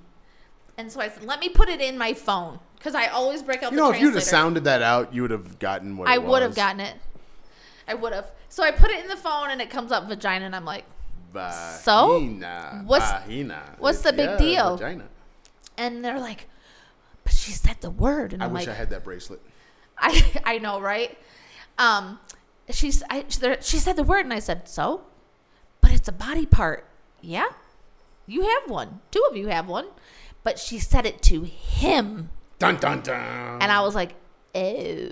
And so I said, let me put it in my phone because I always break out You the know, if you'd have sounded that out, you would have gotten what I would have gotten it. I would have. So I put it in the phone and it comes up vagina and I'm like, So? Vagina, What's- vagina. what's the big Yeah, deal? Vagina. and they're like, but she said the word. And I I'm wish like, I had that bracelet. I I know, right? Um, she's I, she said the word, and I said so, but it's a body part. Yeah, you have one. Two of you have one, but she said it to him, Dun dun dun. and I was like, oh,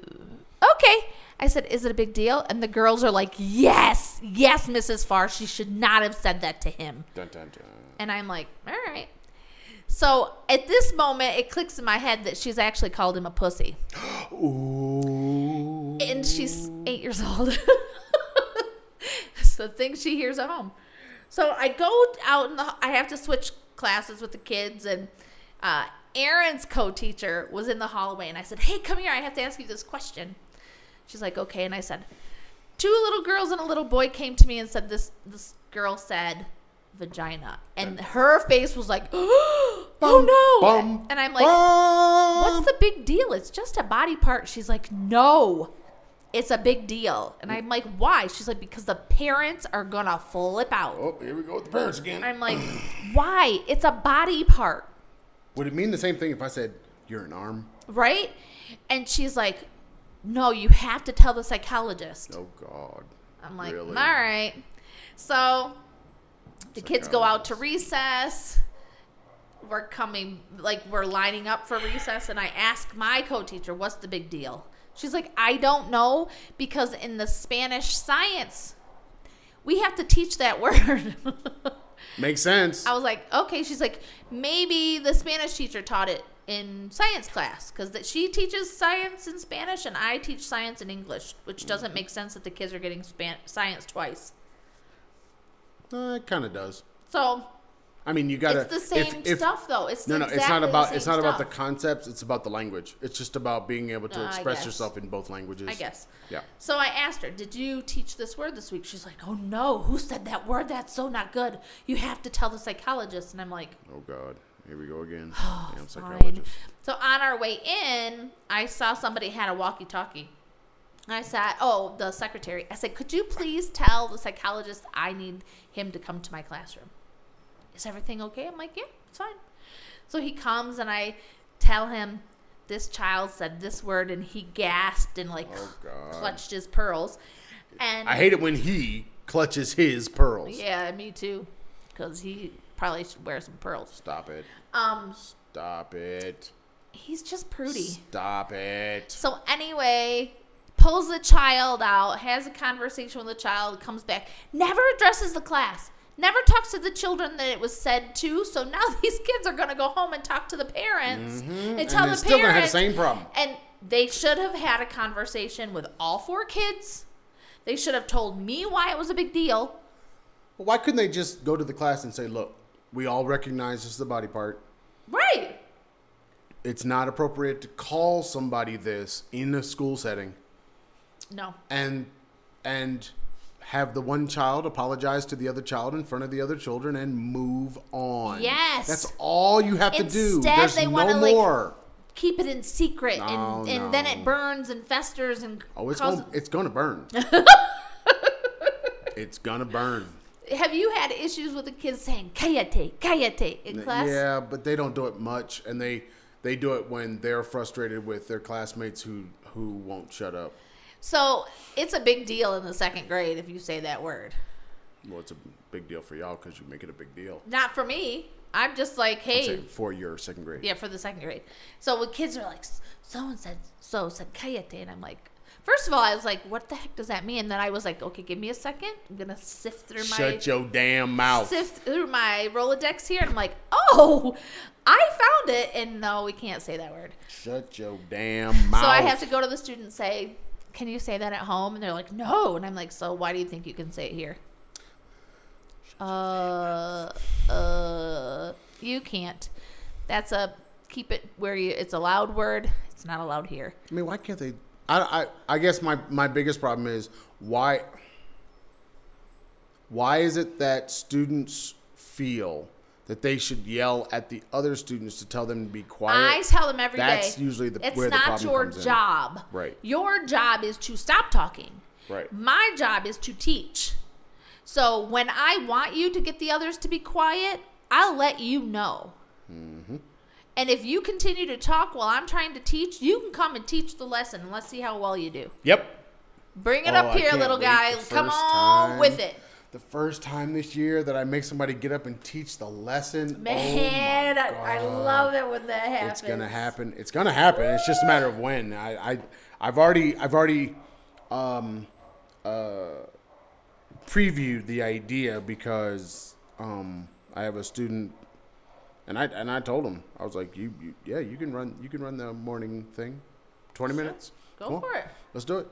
okay. I said, is it a big deal? And the girls are like, yes, yes, Mrs. Farr. She should not have said that to him. dun dun dun. And I'm like, all right. So at this moment, it clicks in my head that she's actually called him a pussy. Ooh. and she's eight years old. it's the thing she hears at home. So I go out in the. I have to switch classes with the kids, and uh, Aaron's co-teacher was in the hallway, and I said, "Hey, come here. I have to ask you this question." She's like, "Okay," and I said, two little girls and a little boy came to me and said this. This girl said vagina, and her face was like, "Oh no!" Bum, and I'm like, bum. What's the big deal? It's just a body part. She's like, no, it's a big deal. And I'm like, why? She's like, because the parents are gonna flip out. Oh, here we go with the parents again. I'm like, why? It's a body part, Would it mean the same thing if I said you're an arm? right? And she's like, no, you have to tell the psychologist. Oh God. I'm like, Really? all right. So the kids go out to recess. We're coming, like, we're lining up for recess, and I ask my co teacher, what's the big deal? She's like, I don't know, because in the Spanish science, we have to teach that word. Makes sense. I was like, okay. She's like, maybe the Spanish teacher taught it in science class because that she teaches science in Spanish and I teach science in English, which doesn't make sense that the kids are getting span- science twice. Uh, it kind of does. So I mean, you gotta. it's the same if, if, stuff, though. It's No, no, exactly it's not about. It's not about the concepts. It's about the language. It's just about being able to Uh, express yourself in both languages. I guess. Yeah. So I asked her, "Did you teach this word this week?" She's like, "Oh no, who said that word? That's so not good. You have to tell the psychologist." And I'm like, Oh God. Here we go again. Damn Oh, "Fine." psychologist. So on our way in, I saw somebody had a walkie-talkie. I said, "Oh, the secretary." I said, "Could you please tell the psychologist I need him to come to my classroom? Is everything okay?" I'm like, "Yeah, it's fine." So he comes and I tell him this child said this word and he gasped and like Oh, clutched his pearls. And I hate it when he clutches his pearls. yeah, me too, because he probably should wear some pearls. Stop it. Um, Stop it. he's just prudy. Stop it. So anyway, pulls the child out, has a conversation with the child, comes back, never addresses the class, never talks to the children that it was said to. So now these kids are gonna go home and talk to the parents mm-hmm. and tell and the it's still gonna have the same problem. And they should have had a conversation with all four kids. They should have told me why it was a big deal. Well, why couldn't they just go to the class and say, "Look, we all recognize this is a body part. Right. It's not appropriate to call somebody this in a school setting." No. and and have the one child apologize to the other child in front of the other children and move on. Yes. That's all you have to do. Instead, There's they no wanna, like, more. Keep it in secret, No, and, and then it burns and festers and oh, it's causes- going it's to burn. it's going to burn. Have you had issues with the kids saying "cállate, cállate" in class? Yeah, but they don't do it much and they they do it when they're frustrated with their classmates who who won't shut up. So it's a big deal in the second grade if you say that word. Well, it's a big deal for y'all cuz you make it a big deal. Not for me. I'm just like, hey, for your second grade. yeah, for the second grade. So when kids are like, someone said so said cállate, and I'm like, first of all, I was like, what the heck does that mean? And then I was like, okay, give me a second. I'm gonna sift through my Shut your damn mouth. sift through my Rolodex here, and I'm like, oh, I found it, and no, we can't say that word. Shut your damn mouth. So I have to go to the student and say, "Can you say that at home?" And they're like, "No." And I'm like, "So why do you think you can say it here?" Uh, uh, you can't. That's a keep it where you. It's a loud word. It's not allowed here. I mean, why can't they? I, I, I guess my, my biggest problem is why. Why is it that students feel that they should yell at the other students to tell them to be quiet? I tell them every day. That's usually the it's where the not problem your comes in. job. Right. Your job is to stop talking. Right. My job is to teach. So when I want you to get the others to be quiet, I'll let you know. Mm-hmm. And if you continue to talk while I'm trying to teach, you can come and teach the lesson and let's see how well you do. Yep. Bring it Oh, up here, little guy. Come on time. with it. The first time this year that I make somebody get up and teach the lesson, Man, oh I, I love it when that happens. It's gonna happen. It's gonna happen. It's just a matter of when. I, I I've already I've already um uh previewed the idea because um I have a student and I and I told him I was like you, you yeah you can run you can run the morning thing, twenty minutes. Go Cool. for it. Let's do it.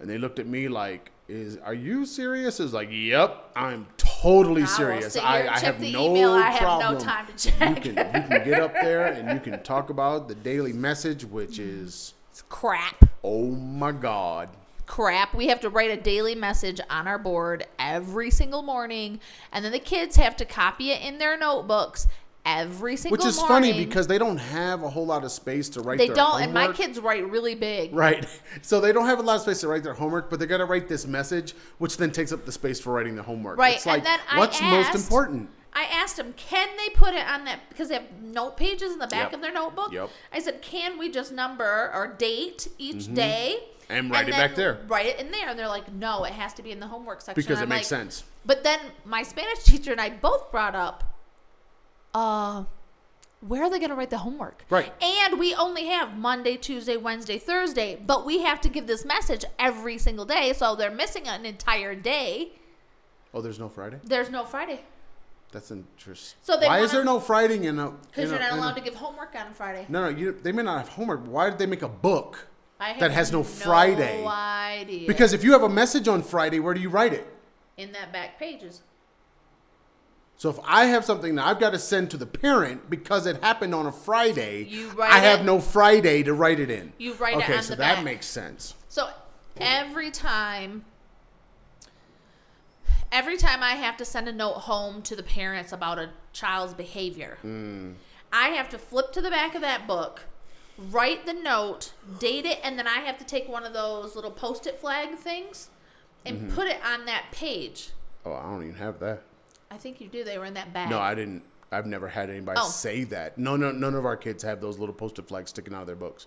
And they looked at me like, "Is are you serious?" Is like, "Yep, I'm totally I serious. I, I have no email. I have no problem. time to check. You can you can get up there and you can talk about the daily message, which is, It's crap. oh my god, crap. We have to write a daily message on our board every single morning, and then the kids have to copy it in their notebooks every single which is morning. funny because they don't have a whole lot of space to write. they their don't, and my kids write really big. Right. So they don't have a lot of space to write their homework, but they got to write this message, which then takes up the space for writing the homework. Right, It's and like, then I what's most important? I asked them, can they put it on that because they have note pages in the back Yep. of their notebook? Yep. I said, can we just number or date each day Mm-hmm. And write it back there. Write it in there, and they're like, no, it has to be in the homework section. Because it I'm makes like, sense. But then my Spanish teacher and I both brought up, uh, where are they going to write the homework? Right. And we only have Monday, Tuesday, Wednesday, Thursday, but we have to give this message every single day, so they're missing an entire day. Oh, there's no Friday. There's no Friday That's interesting. So they why is wanna- there no Friday in a? because you're not in a- allowed to give homework on Friday. No, no, you, they may not have homework. Why did they make a book? That has no Friday. No idea. Because if you have a message on Friday, where do you write it? in that back pages. So if I have something that I've got to send to the parent because it happened on a Friday, I have no Friday to write it in. You write it okay, on so that back. makes sense. So every time, every time I have to send a note home to the parents about a child's behavior, Hmm. I have to flip to the back of that book, write the note, date it, and then I have to take one of those little post-it flag things and Mm-hmm. put it on that page. Oh, I don't even have that. I think you do. They were in that bag. No, I didn't. I've never had anybody Oh. say that. No, no, none of our kids have those little post-it flags sticking out of their books.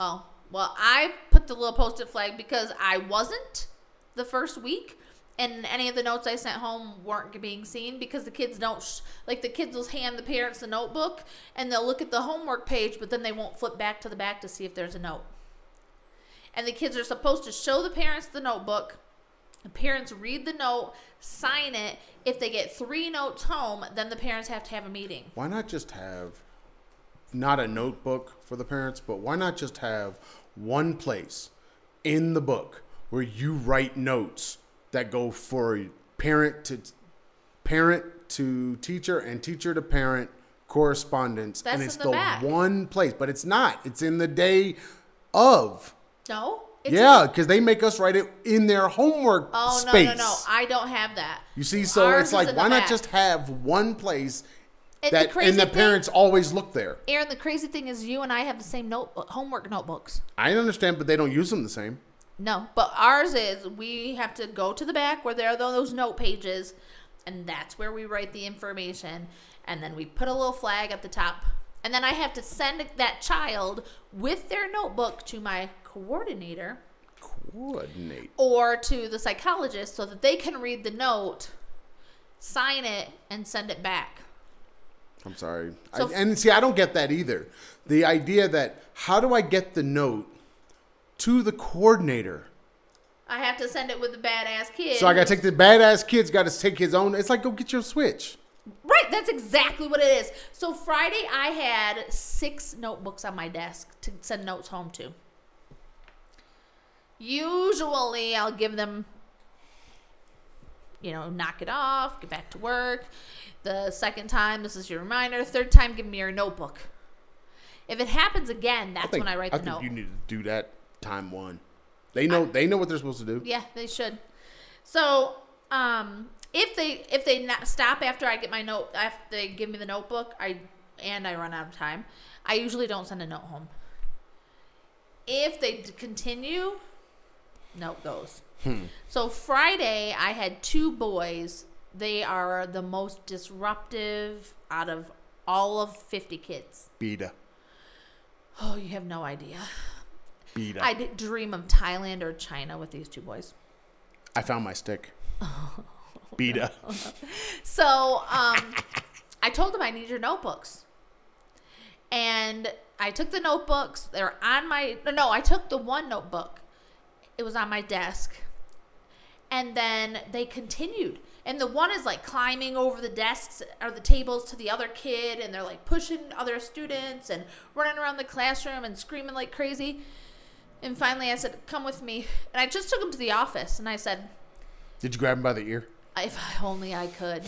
Oh, well, I put the little post it flag because I wasn't the first week, and any of the notes I sent home weren't being seen because the kids don't, sh- like, the kids will hand the parents the notebook and they'll look at the homework page, but then they won't flip back to the back to see if there's a note. And the kids are supposed to show the parents the notebook. The parents read the note, sign it. If they get three notes home, then the parents have to have a meeting. Why not just have not a notebook for the parents, but why not just have one place in the book where you write notes that go for parent to parent to teacher and teacher to parent correspondence and it's the the one place, but it's not. It's in the day of. No? It's yeah, because they make us write it in their homework Oh, no, space. no, no. I don't have that. You see, so Ours it's like, the why not back. just have one place And the that crazy and the thing- parents always look there? Aaron, the crazy thing is you and I have the same notebook, homework notebooks. I understand, but they don't use them the same. No, but ours is we have to go to the back where there are those note pages, and that's where we write the information, and then we put a little flag at the top, and then I have to send that child with their notebook to my coordinator Coordinate. or to the psychologist so that they can read the note, sign it, and send it back. I'm sorry. So- I, and see, I don't get that either. The idea that how do I get the note to the coordinator? I have to send it with the badass kid. So I got to take the badass kid's got to take his own. It's like go get your switch. Right, that's exactly what it is. So Friday, I had six notebooks on my desk to send notes home to. Usually, I'll give them, you know, knock it off, get back to work. The second time, this is your reminder. Third time, give me your notebook. If it happens again, that's think, when I write I the think note. you need to do that time one. They know they know what they're supposed to do. Yeah, they should. So, um, if they if they not stop after I get my note, after they give me the notebook, I and I run out of time, I usually don't send a note home. If they d- continue, note goes. So Friday, I had two boys. They are the most disruptive out of all of fifty kids. Beta. Oh, you have no idea. Beta. I did dream of Thailand or China with these two boys. I found my stick. Beta. So um, I told them I need your notebooks. And I took the notebooks. They're on my no, no, I took the one notebook. It was on my desk. And then they continued. And the one is like climbing over the desks or the tables to the other kid and they're like pushing other students and running around the classroom and screaming like crazy. And finally I said, "Come with me." And I just took him to the office and I said, Did you grab him by the ear? if only I could.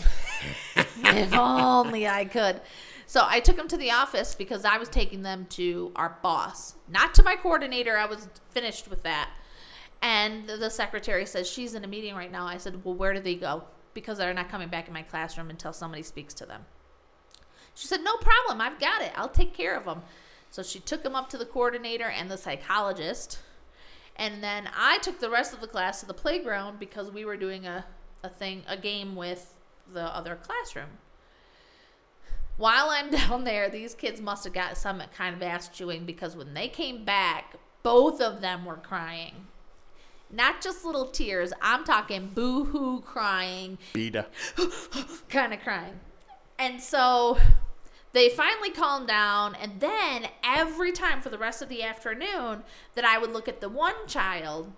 if only I could. So I took him to the office because I was taking them to our boss, not to my coordinator. I was finished with that. And the secretary says she's in a meeting right now. I said, "Well, where do they go?" Because they're not coming back in my classroom until somebody speaks to them. She said, "No problem. I've got it. I'll take care of them." So she took them up to the coordinator and the psychologist. And then I took the rest of the class to the playground because we were doing a, a thing, a game with the other classroom. While I'm down there, these kids must have got some kind of ass chewing because when they came back, both of them were crying. Not just little tears, I'm talking boo hoo crying, Beta. kind of crying. And so they finally calmed down. And then every time for the rest of the afternoon that I would look at the one child,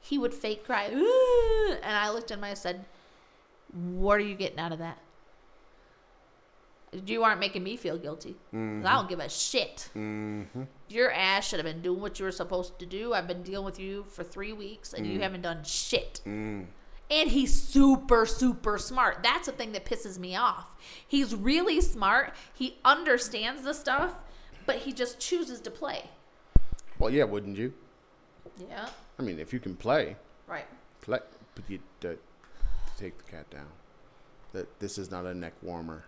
he would fake cry. "Ooh," And I looked at him and I said, What are you getting out of that? You aren't making me feel guilty. 'Cause I don't give a shit. Mm-hmm. Your ass should have been doing what you were supposed to do. I've been dealing with you for three weeks and you haven't done shit. Mm. And he's super, super smart. That's the thing that pisses me off. He's really smart. He understands the stuff, but he just chooses to play. Well, yeah, wouldn't you? Yeah. I mean, if you can play, Right. play. But you uh, take the cat down. That this is not a neck warmer.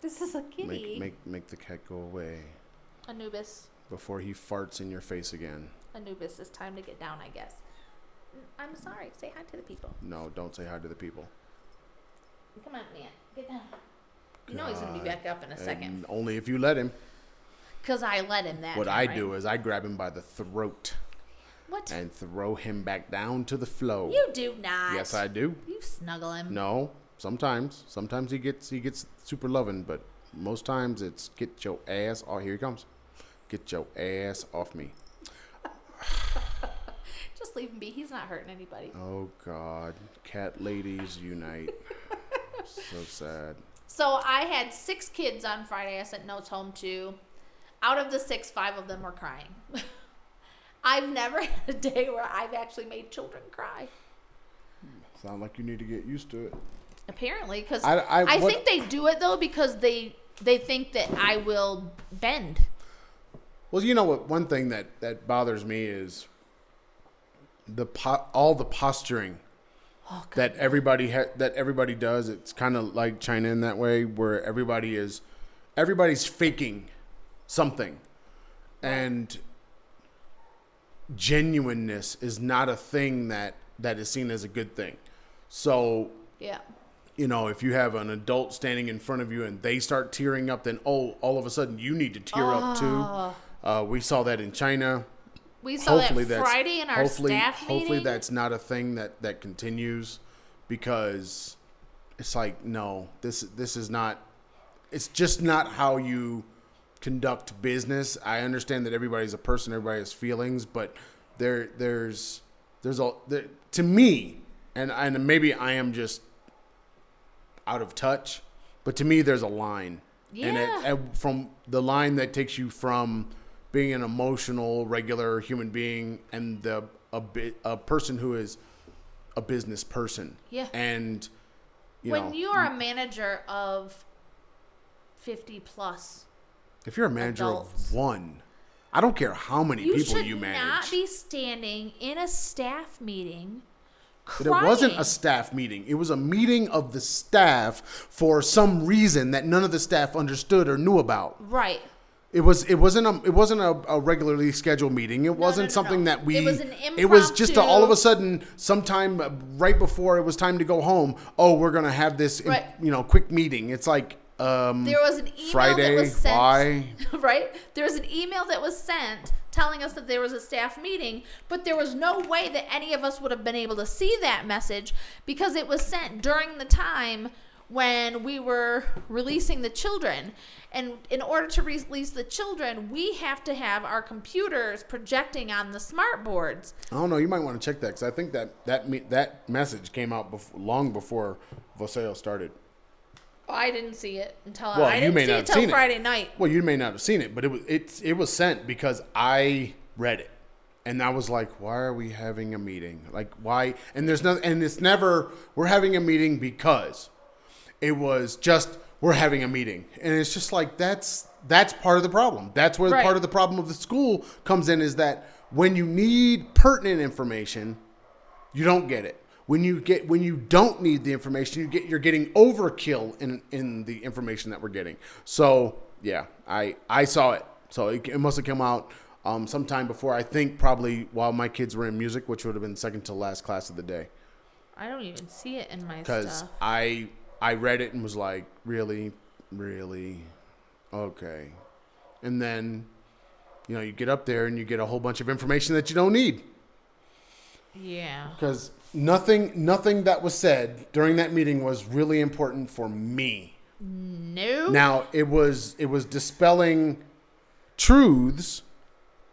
This is a kitty. Make make make the cat go away Anubis. Before he farts in your face again. Anubis, it's time to get down, I guess. I'm sorry. Say hi to the people. No, don't say hi to the people. Come on, man. Get down. You know he's going to be back up in a second. And only if you let him. Because I let him that What time, I right? do is I grab him by the throat What? and throw him back down to the floor. You do not. Yes, I do. You snuggle him. No, sometimes. Sometimes he gets he gets super loving, but most times it's get your ass. Oh, here he comes. Get your ass off me. Just leave him be. He's not hurting anybody. Oh God, cat ladies unite. so sad. So I had six kids on Friday. I sent notes home to. Out of the six, five of them were crying. I've never had a day where I've actually made children cry. Sound like you need to get used to it. Apparently, because I- I, I- what- think they do it though because they they think that I will bend. Well, you know what? One thing that that bothers me is the po- all the posturing Oh, that everybody ha- that everybody does. It's kind of like China in that way, where everybody is everybody's faking something, and genuineness is not a thing that that is seen as a good thing. So Yeah. you know, if you have an adult standing in front of you and they start tearing up, then oh, all of a sudden you need to tear up too. Ah. Uh, we saw that in China. We saw hopefully that Friday in our hopefully staff meeting. hopefully that's not a thing that that continues because it's like no, this this is not. It's just not how you conduct business. I understand that everybody's a person, everybody has feelings, but there there's there's a there, to me, and and maybe I am just out of touch, But to me, there's a line. And it, and from the line that takes you from being an emotional, regular human being and the a bit a person who is a business person. Yeah. And you when know, you are a manager of 50 plus, if you're a manager adults. of one, I don't care how many you people you manage. not be standing in a staff meeting But it wasn't a staff meeting. It was a meeting of the staff for some reason that none of the staff understood or knew about. right. It was it wasn't a it wasn't a, a regularly scheduled meeting. It wasn't no, something no. that we It was an it was just a, all of a sudden sometime right before it was time to go home. Oh, we're gonna have this Right. you know quick meeting. It's like um, There was an email Friday. that was sent. Why? right? There was an email that was sent telling us that there was a staff meeting, but there was no way that any of us would have been able to see that message because it was sent during the time when we were releasing the children. And in order to release the children, we have to have our computers projecting on the smart boards. I don't know. You might want to check that because I think that that me, that message came out bef- long before Voceo started. I didn't see it until Well, I didn't see it till seen it. Friday night. Well, you may not have seen it, but it was it's it was sent because I read it, and I was like, "Why are we having a meeting? Like, why?" And there's no, and it's never we're having a meeting because it was just we're having a meeting, and it's just like that's that's part of the problem. That's where Right. part of the problem of the school comes in is that when you need pertinent information, you don't get it. When you get when you don't need the information, you get you're getting overkill in in the information that we're getting. So yeah, I I saw it. So it, it must have come out um, sometime before. I think probably while my kids were in music, which would have been second to last class of the day. I don't even see it in my Because. I I read it and was like, really, really, okay. And then, you know, you get up there and you get a whole bunch of information that you don't need. Yeah. because nothing nothing that was said during that meeting was really important for me No. now it was it was dispelling truths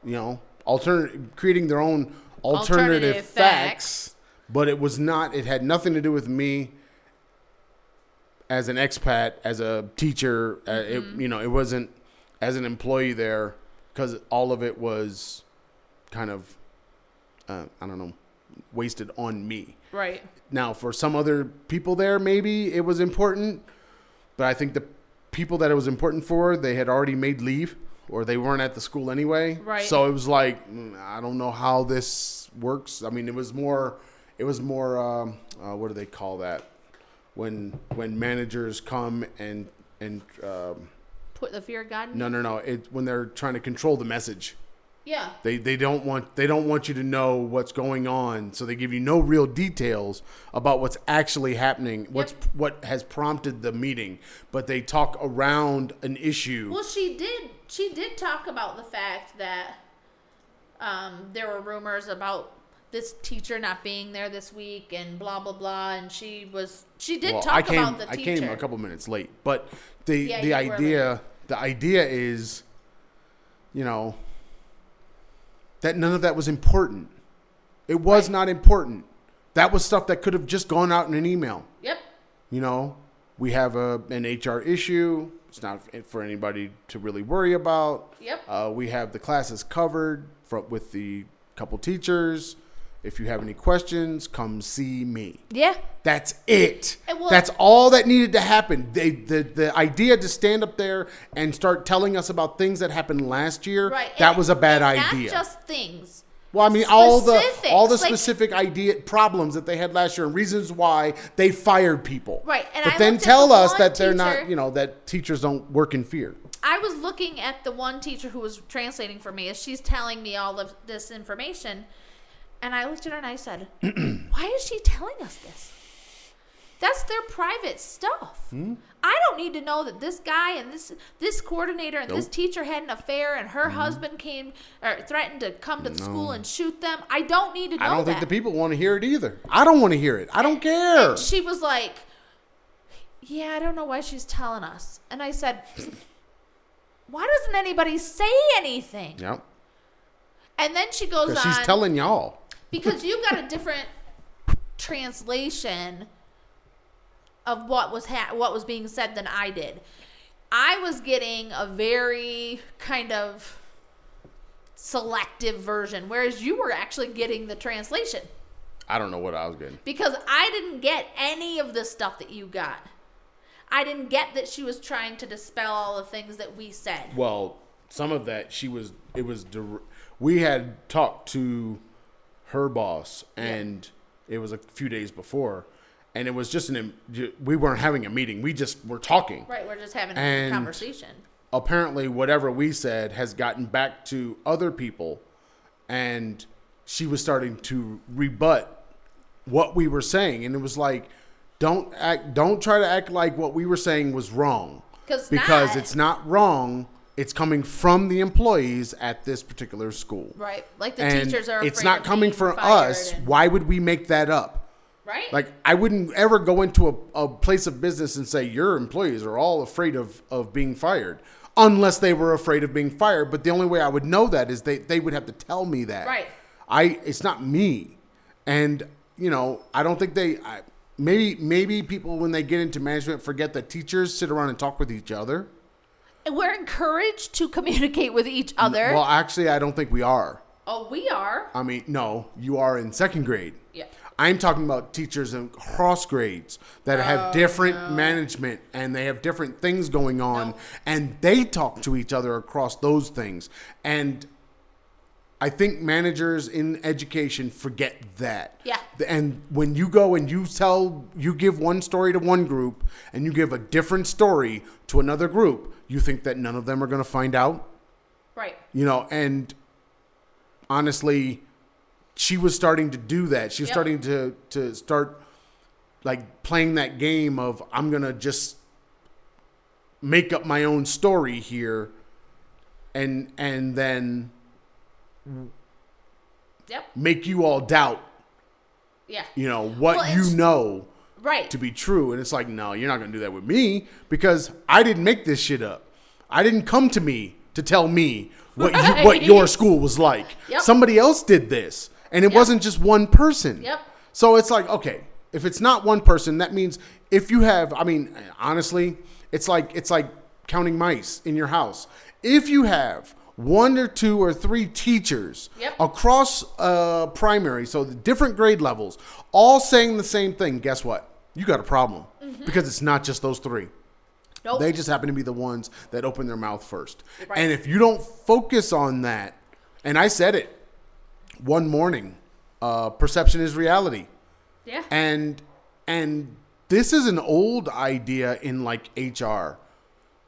you know alternative creating their own alternative, Alternative facts, but it was not it had nothing to do with me as an expat as a teacher uh, it, you know it wasn't as an employee there because all of it was kind of uh, i don't know wasted on me Right. now, for some other people there, maybe it was important, but I think the people that it was important for, they had already made leave or they weren't at the school anyway. Right. So it was like, mm, I don't know how this works. I mean, it was more, it was more, um, uh, what do they call that? When when managers come and and um, Put the fear of God. in no no no it when they're trying to control the message. Yeah. They they don't want they don't want you to know what's going on, so they give you no real details about what's actually happening, what's what has prompted the meeting, but they talk around an issue. Well, she did. She did talk about the fact that um, there were rumors about this teacher not being there this week and blah blah blah. And she was. She did Well, talk I came about the teacher. I came a couple minutes late, but the Yeah, the idea the idea is, you know, that none of that was important. It was Right. not important. That was stuff that could have just gone out in an email. Yep. you know we have a an hr issue it's not for anybody to really worry about Yep. uh, we have the classes covered for, with the couple teachers if you have any questions come see me Yeah. that's it that's all that needed to happen they, the, the idea to stand up there and start telling us about things that happened last year Right. that and- was a bad idea Not just things. well, I mean, all the all the like- specific idea problems that they had last year and reasons why they fired people. Right, and but I then tell the us that they're not, you know, that teachers don't work in fear. I was looking at the one teacher who was translating for me as she's telling me all of this information. And I looked at her and I said, Why is she telling us this? That's their private stuff. Hmm? I don't need to know that this guy and this this coordinator and this teacher had an affair and her Mm-hmm. husband came or threatened to come to the school and shoot them. I don't need to know that." I don't that. think the people want to hear it either. I don't want to hear it. I don't care. And she was like, Yeah, I don't know why she's telling us. And I said, Why doesn't anybody say anything? Yep. And then she goes on she's telling y'all. Because you got a different translation of what was ha- what was being said than I did. I was getting a very kind of selective version, whereas you were actually getting the translation I don't know what I was getting. because I didn't get any of the stuff that you got. I didn't get that she was trying to dispel all the things that we said. Well, some of that she was. It was. We had talked to her boss, and it was a few days before, and it was just an. We weren't having a meeting. We just were talking. Right, we're just having And- a conversation. apparently whatever we said has gotten back to other people and she was starting to rebut what we were saying and it was like don't act don't try to act like what we were saying was wrong because not. it's not wrong it's coming from the employees at this particular school Right, like the and teachers are. it's not coming from us and- why would we make that up right? like I wouldn't ever go into a, a place of business and say your employees are all afraid of, of being fired. Unless they were afraid of being fired. But the only way I would know that is they, they would have to tell me that. Right. I it's not me. And, you know, I don't think they I, maybe maybe people when they get into management forget that teachers sit around and talk with each other. We're encouraged to communicate with each other. Well, actually I don't think we are. oh, we are. I mean, no, you are in second grade. Yeah. I'm talking about teachers in cross grades that have oh, different management and they have different things going on No. and they talk to each other across those things. And I think managers in education forget that. Yeah. And when you go and you tell, you give one story to one group and you give a different story to another group, you think that none of them are going to find out? Right. you know and honestly she was starting to do that she was Yep. starting to to start like playing that game of i'm gonna just make up my own story here and and then Yep. make you all doubt Yeah. you know what Well, you know Right. to be true and it's like no you're not gonna do that with me because i didn't make this shit up i didn't come to me to tell me what you, what your school was like Yep. somebody else did this and it Yep. wasn't just one person Yep. so it's like okay if it's not one person that means if you have i mean honestly it's like it's like counting mice in your house if you have one or two or three teachers Yep. across uh, primary, so the different grade levels, all saying the same thing, guess what? You got a problem because it's not just those three. Nope. They just happen to be the ones that open their mouth first. Right. And if you don't focus on that, and I said it one morning, uh, perception is reality yeah. and and this is an old idea in like HR.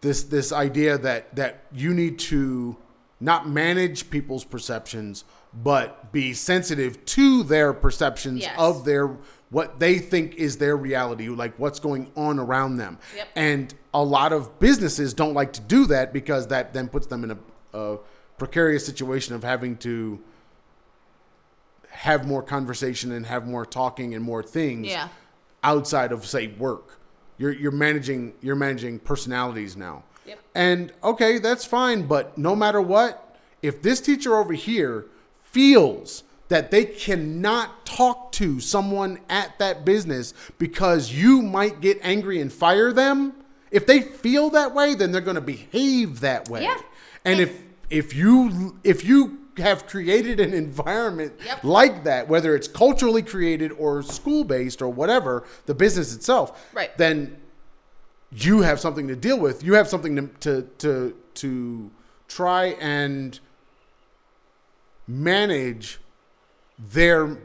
This this idea that that you need to not manage people's perceptions, but be sensitive to their perceptions Yes. of their what they think is their reality, like what's going on around them. Yep. And a lot of businesses don't like to do that because that then puts them in a, a precarious situation of having to have more conversation and have more talking and more things Yeah. outside of say work. You're you're managing you're managing personalities now. Yep. And okay, that's fine, but no matter what, if this teacher over here feels that they cannot talk to someone at that business because you might get angry and fire them, if they feel that way, then they're going to behave that way. Yeah. And if if you if you have created an environment Yep. like that, whether it's culturally created or school based or whatever, the business itself, Right. then you have something to deal with. You have something to to to, to try and manage their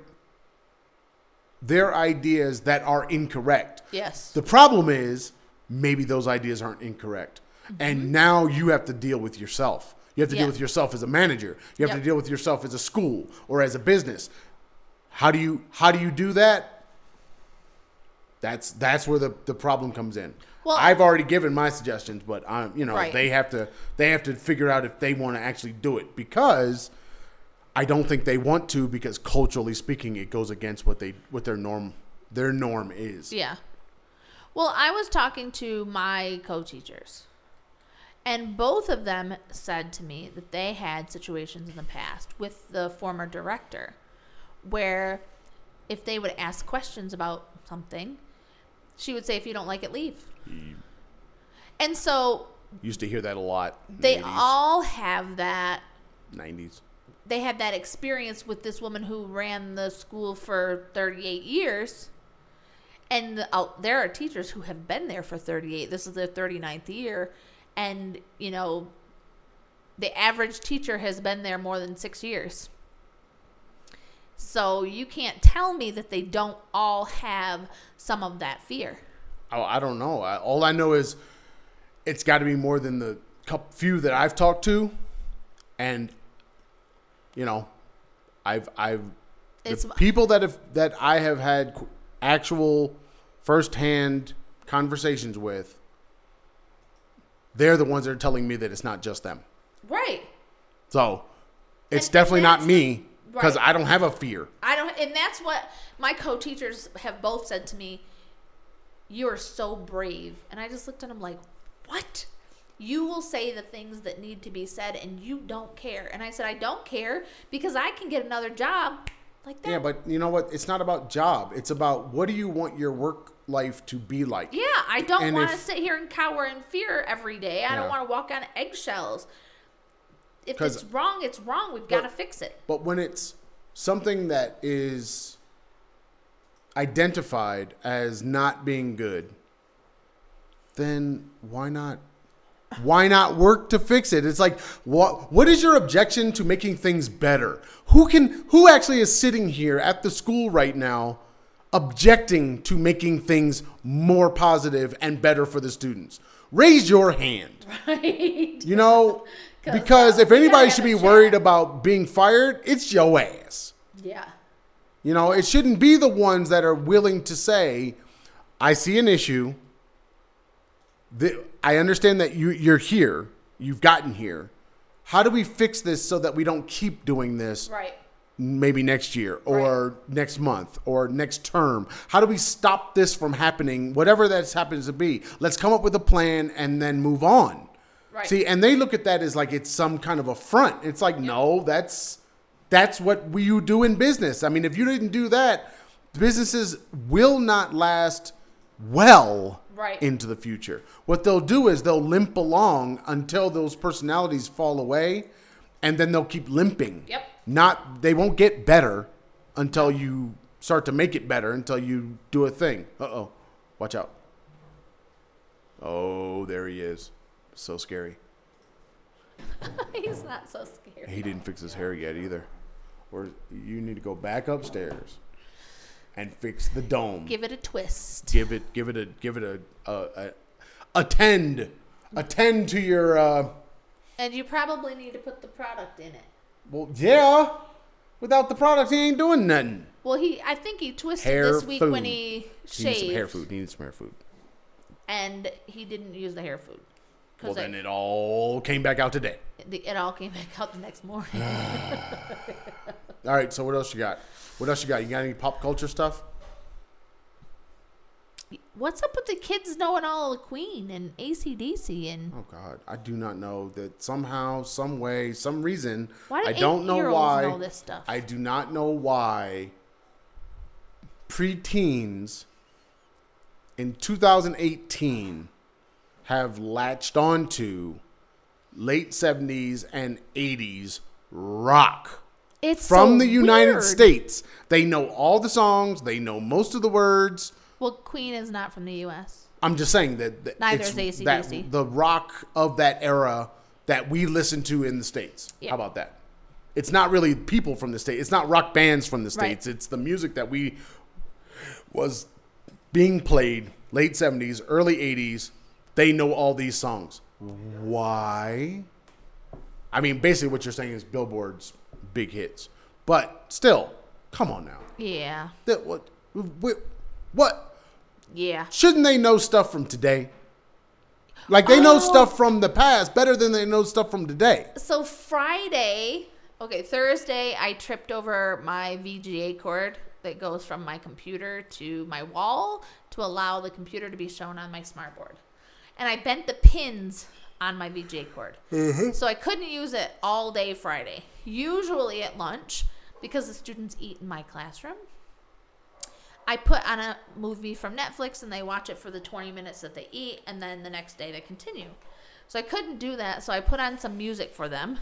their ideas that are incorrect. Yes. The problem is maybe those ideas aren't incorrect. And now you have to deal with yourself. You have to Mm-hmm. Yeah. deal with yourself as a manager. You have Yep. to deal with yourself as a school or as a business. How do you how do you do that? That's that's where the, the problem comes in. Well- I've already given my suggestions, but I'm you know, Right. they have to they have to figure out if they want to actually do it because I don't think they want to because culturally speaking it goes against what they what their norm their norm is. Yeah. Well, I was talking to my co teachers, and both of them said to me that they had situations in the past with the former director where if they would ask questions about something, She would say, if you don't like it, leave. And so Used to hear that a lot. they 80s, all have that 90s. They had that experience with this woman who ran the school for 38 years. And the, uh, there are teachers who have been there for 38 this is their 39th year. And you know the average teacher has been there more than six years. So you can't tell me that they don't all have some of that fear. Oh, I don't know. I, all I know is it's got to be more than the couple, few that I've talked to, and you know, I've I've It's- people that have that I have had actual firsthand conversations with. They're the ones that are telling me that it's not just them. right So it's And- definitely and not me because right. I don't have a fear. I don't, and that's what my co-teachers have both said to me. You are so brave, and I just looked at them like, "What? You will say the things that need to be said, and you don't care." And I said, "I don't care because I can get another job like that." Yeah, but you know what? It's not about job. It's about what do you want your work life to be like. Yeah, I don't want to sit here and cower in fear every day. I don't want to walk on eggshells. If it's wrong, it's wrong. We've got to fix it. But when it's something that is identified as not being good, then why not? Why not work to fix it? It's like what what is your objection to making things better? Who can who actually is sitting here at the school right now objecting to making things more positive and better for the students? Raise your hand. Right. You know, because if anybody should be worried about being fired, it's your ass. Yeah. You know, it shouldn't be the ones that are willing to say, I see an issue. The, I understand that you, you're here. You've gotten here. How do we fix this so that we don't keep doing this Right. maybe next year or next month or next term? How do we stop this from happening, whatever that happens to be? Let's come up with a plan and then move on. Right. See, and they look at that as like it's some kind of a front. It's like, no, that's that's what we you do in business. I mean, if you didn't do that, businesses will not last well Right. into the future. What they'll do is they'll limp along until those personalities fall away, and then they'll keep limping. Yep. Not they won't get better until you start to make it better until you do a thing. Uh oh. Watch out. Oh, there he is. So scary. He's not so scared. He didn't fix his hair yet either. Or you need to go back upstairs and fix the dome. Give it a twist. Give it, give it a, give it a, a, a attend, attend to your. Uh, And you probably need to put the product in it. well, yeah. Without the product, he ain't doing nothing. Well, he I think he twisted Hair this week when food. he He needs shaved, some hair food. He needs some hair food. and he didn't use the hair food Well, because then it all came back out today. it, it all came back out the next morning. All right. So what else you got? What else you got? You got any pop culture stuff? What's up with the kids knowing all of Queen and ACDC and Oh God, I do not know that somehow, some way, some reason. why do I don't know why. know this stuff? I do not know why preteens in 2018 have latched onto late 70s and 80s rock it's from so the United weird. States. They know all the songs, they know most of the words. Well, Queen is not from the U.S. I'm just saying that, that Neither it's is AC/DC. that the rock of that era that we listen to in the states. Yeah. How about that? It's not really people from the states. It's not rock bands from the Right. states. It's the music that we was being played late 70s, early 80s. They know all these songs. Why? I mean, basically what you're saying is Billboard's big hits. But still, come on now. Yeah, That what what, what yeah. shouldn't they know stuff from today? Like they know Oh. stuff from the past better than they know stuff from today. So Friday, okay, Thursday, I tripped over my VGA cord that goes from my computer to my wall to allow the computer to be shown on my smart board. And I bent the pins on my VGA cord. Mm-hmm. So I couldn't use it all day Friday. Usually at lunch, because the students eat in my classroom, I put on a movie from Netflix and they watch it for the 20 minutes that they eat and then the next day they continue. So I couldn't do that. So I put on some music for them.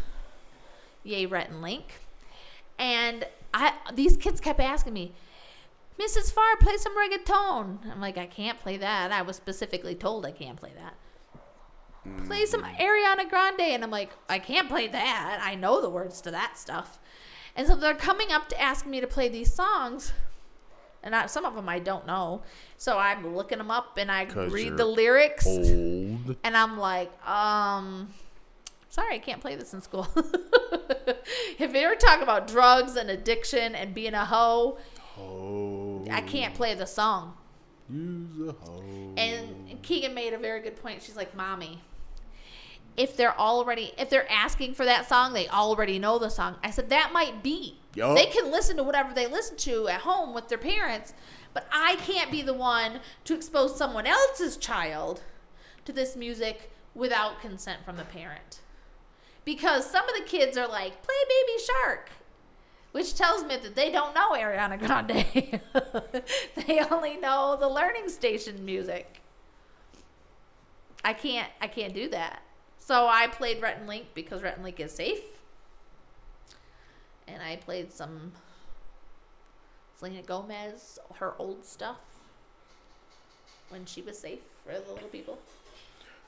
Yay, Rhett and Link. And I these kids kept asking me, Mrs. Farr, play some reggaeton. I'm like, I can't play that. I was specifically told I can't play that. Play some Ariana Grande. And I'm like, I can't play that. I know the words to that stuff. And so they're coming up to ask me to play these songs. And I, some of them I don't know. So I'm looking them up and I read the lyrics. Old. And I'm like, um, sorry, I can't play this in school. if you ever talk about drugs and addiction and being a hoe, Oh. I can't play the song. Use a hoe. And Keegan made a very good point. She's like, Mommy, if they're already, if they're asking for that song, they already know the song. I said, that might be. Yup. They can listen to whatever they listen to at home with their parents, but I can't be the one to expose someone else's child to this music without consent from the parent. Because some of the kids are like, play Baby Shark, which tells me that they don't know Ariana Grande. they only know the learning station music. I can't I can't do that. So I played Rhett and Link because Rhett and Link is safe. And I played some Selena Gomez, her old stuff. When she was safe for the little people.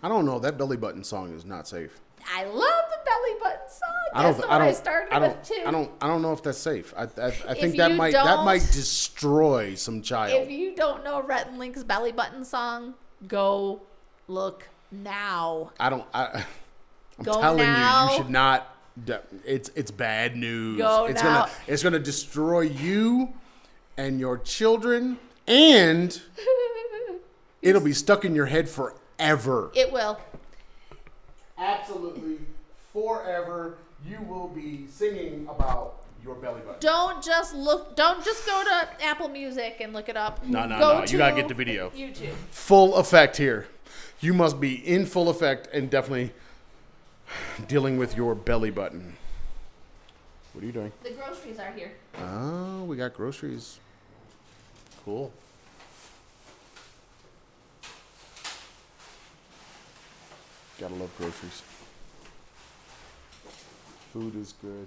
I don't know. That belly button song is not safe. I love the belly button song. I don't. That's the I one I don't. started I don't. with too. I don't. I don't know if that's safe. I. I, I think that might. That might destroy some child. If you don't know Rhett and Link's belly button song, go look now. I don't. I, I'm Go telling now. you, you should not. It's it's bad news. Go it's now. gonna it's gonna destroy you and your children, and it'll be stuck in your head forever. It will. Absolutely, forever. You will be singing about your belly button. Don't just look. Don't just go to Apple Music and look it up. No, no, Go no. You gotta get the video. YouTube. Full effect here. You must be in full effect and definitely dealing with your belly button. What are you doing? The groceries are here. Oh, we got groceries. Cool. Gotta love groceries. Food is good.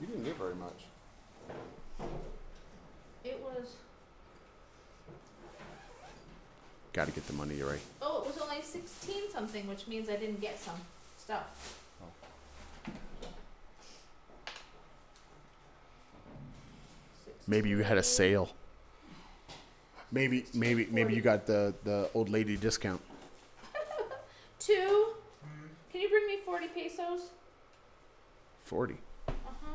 You didn't get very much. It was. Gotta get the money, you're right. Oh, it was only sixteen something, which means I didn't get some stuff. Maybe you had a sale. Maybe, maybe, maybe you got the the old lady discount. Two. Can you bring me forty pesos? Forty. Uh huh.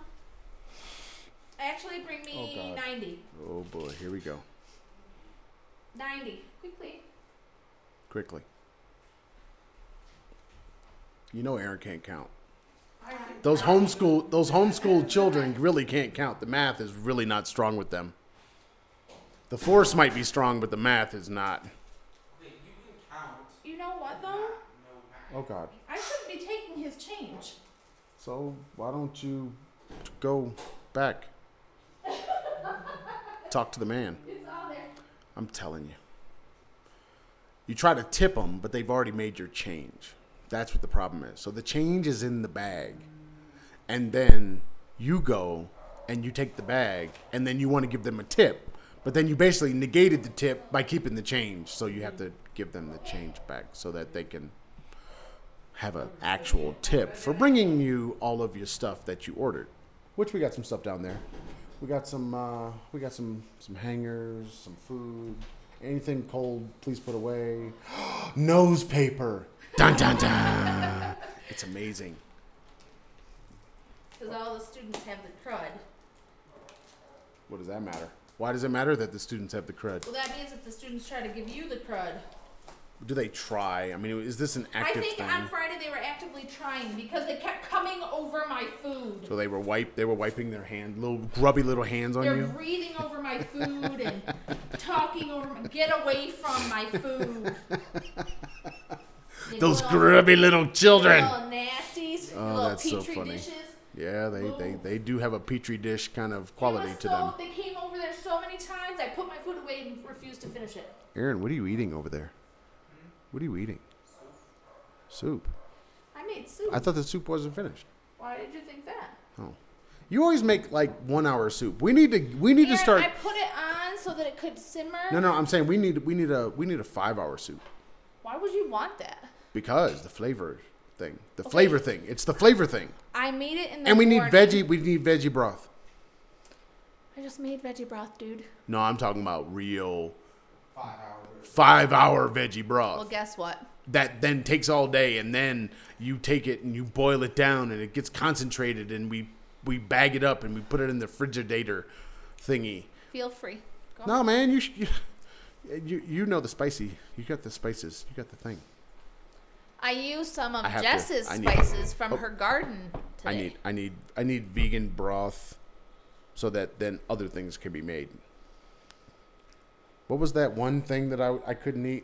Actually, bring me Oh, God. ninety. Oh boy, here we go. Ninety, quickly. Quickly. You know Aaron can't count. Those homeschool those homeschooled children really can't count. The math is really not strong with them. The force might be strong, but the math is not. You can count. You know what though? Oh God. I shouldn't be taking his change. So why don't you go back? Talk to the man. It's all there. I'm telling you. You try to tip them, but they've already made your change. That's what the problem is. So the change is in the bag. And then you go and you take the bag and then you want to give them a tip. But then you basically negated the tip by keeping the change. So you have to give them the change back so that they can have an actual tip for bringing you all of your stuff that you ordered. Which we got some stuff down there. We got some uh, we got some some hangers, some food. Anything cold, please put away. Nose paper. Dun dun dun. it's amazing. Because all the students have the crud. What does that matter? Why does it matter that the students have the crud? Well, that means that the students try to give you the crud. Do they try? I mean, is this an active? I think thing? on Friday they were actively trying because they kept coming over my food. so they were wipe. They were wiping their hand, little grubby little hands on you. They're breathing over my food and talking over my. Get away from my food. Those little- grubby little children. Little nasties. Oh, little that's so funny. dishes. Yeah, they, they, they do have a petri dish kind of quality It was to so, them. They came over there so many times. I put my food away and refused to finish it. Aaron, what are you eating over there? What are you eating? Soup. I made soup. I thought the soup wasn't finished. Why did you think that? Oh, you always make like one hour soup. We need to we need to And start. I put it on so that it could simmer. No, no, I'm saying we need we need a we need a five hour soup Why would you want that? because the flavor thing, the Okay. flavor thing. It's the flavor thing, I made it in the and we need veggie. We need veggie broth. I just made veggie broth, dude. No, I'm talking about real Five hours. Five hour veggie broth. Well, guess what? that then takes all day and then you take it and you boil it down and it gets concentrated and we we bag it up and we put it in the frigidator thingy Feel free. Go no man you sh- you, you you know the spicy you got the spices you got the thing I used some of to- Jess's need- spices from Oh. her garden today. i need i need i need vegan broth so that then other things can be made what was that one thing that i i couldn't eat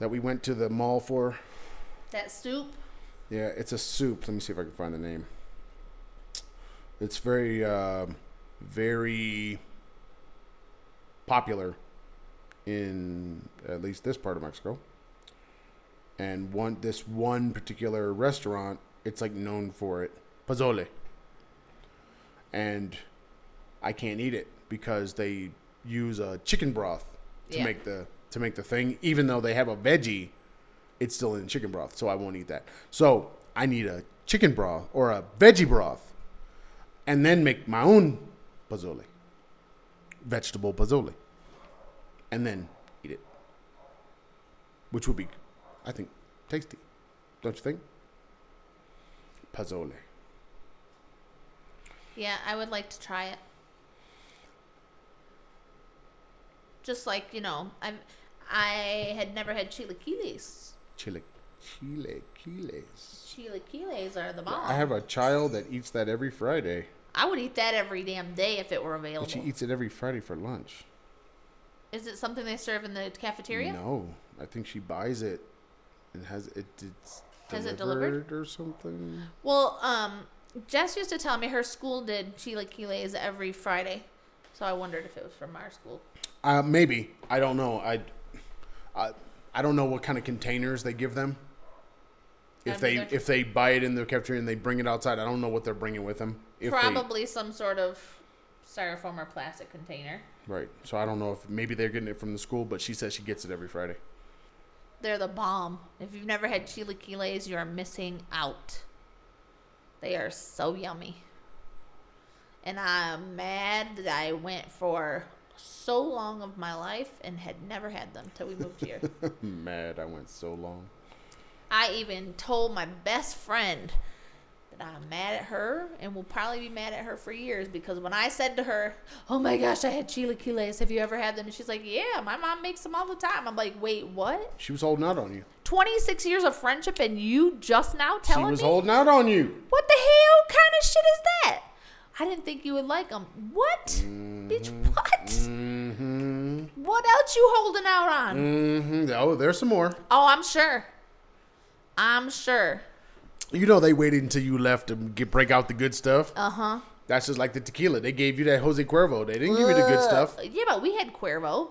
that we went to the mall for that soup. Yeah, it's a soup. Let me see if I can find the name. It's very, um very popular in at least this part of Mexico. And one, this one particular restaurant, it's like known for it, pozole. And I can't eat it because they use a chicken broth to Yeah. make the to make the thing. Even though they have a veggie, it's still in chicken broth, so I won't eat that. So I need a chicken broth or a veggie broth, and then make my own pozole, vegetable pozole, and then eat it, which would be, I think, tasty. Don't you think? Pozole. Yeah, I would like to try it. Just like you know, I've I had never had chilaquiles. Chile, chiles. Chilaquiles are the bomb. I have a child that eats that every Friday, I would eat that every damn day if it were available. but she eats it every Friday for lunch. Is it something they serve in the cafeteria? No, I think she buys it and has it. It's Has it delivered delivered? or something. Well, um, Jess used to tell me her school did chilaquiles every Friday, so I wondered if it was from our school. Uh, maybe I don't know. I, I, I don't know what kind of containers they give them. If they if they buy it in the cafeteria and they bring it outside, I don't know what they're bringing with them. If Probably some sort of styrofoam or plastic container. right. So I don't know if maybe they're getting it from the school, but she says she gets it every Friday. They're the bomb. If you've never had chilaquiles, you are missing out. They are so yummy. And I'm mad that I went for so long of my life and had never had them till we moved here. Mad, I went so long. I even told my best friend that I'm mad at her and will probably be mad at her for years because when I said to her, "Oh my gosh, I had chilaquiles. Have you ever had them?" and she's like, "Yeah, my mom makes them all the time." I'm like, "Wait, what? She was holding out on you. 26 years of friendship and you just now telling me She was me? holding out on you. What the hell kind of shit is that? I didn't think you would like them. What? Bitch, what? Mm-hmm. What else you holding out on? Mm-hmm. Oh, there's some more. Oh, I'm sure. I'm sure. You know they waited until you left to get break out the good stuff. Uh huh. That's just like the tequila. They gave you that Jose Cuervo. They didn't give you the good stuff. Yeah, but we had Cuervo.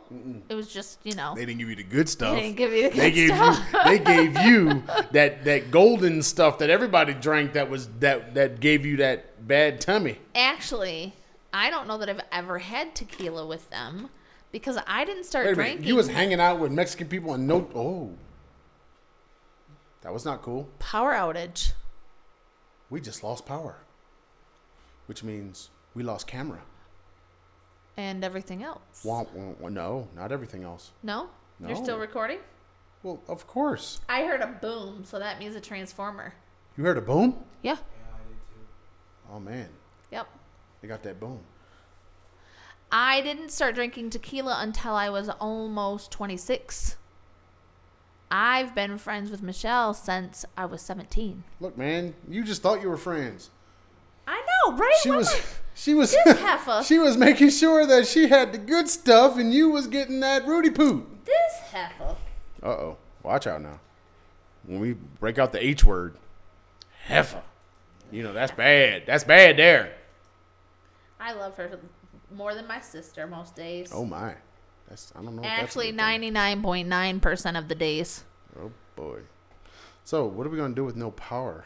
It was just, you know. They didn't give you the good stuff. They didn't give you the good they gave stuff. you they gave you that that golden stuff that everybody drank that was that that gave you that bad tummy. Actually, I don't know that I've ever had tequila with them because I didn't start Wait drinking. You was hanging out with Mexican people and no oh. That was not cool. Power outage. We just lost power. Which means we lost camera. And everything else. Wah, wah, wah. No, not everything else. No? You're still recording? Well, of course. I heard a boom, so that means a transformer. You heard a boom? Yeah. Yeah, I did too. Oh man, Yep. they got that boom. I didn't start drinking tequila until I was almost 26. I've been friends with Michelle since I was 17. Look, man, you just thought you were friends. Know, right? She was, she was, she was making sure that she had the good stuff, and you was getting that Rudy poot. This heifer. Uh oh, watch out now. When we break out the H word, heifer. You know that's bad. That's bad there. I love her more than my sister most days. Oh my. That's I don't know. Actually, ninety nine point nine percent of the days. Oh boy. So what are we gonna do with no power?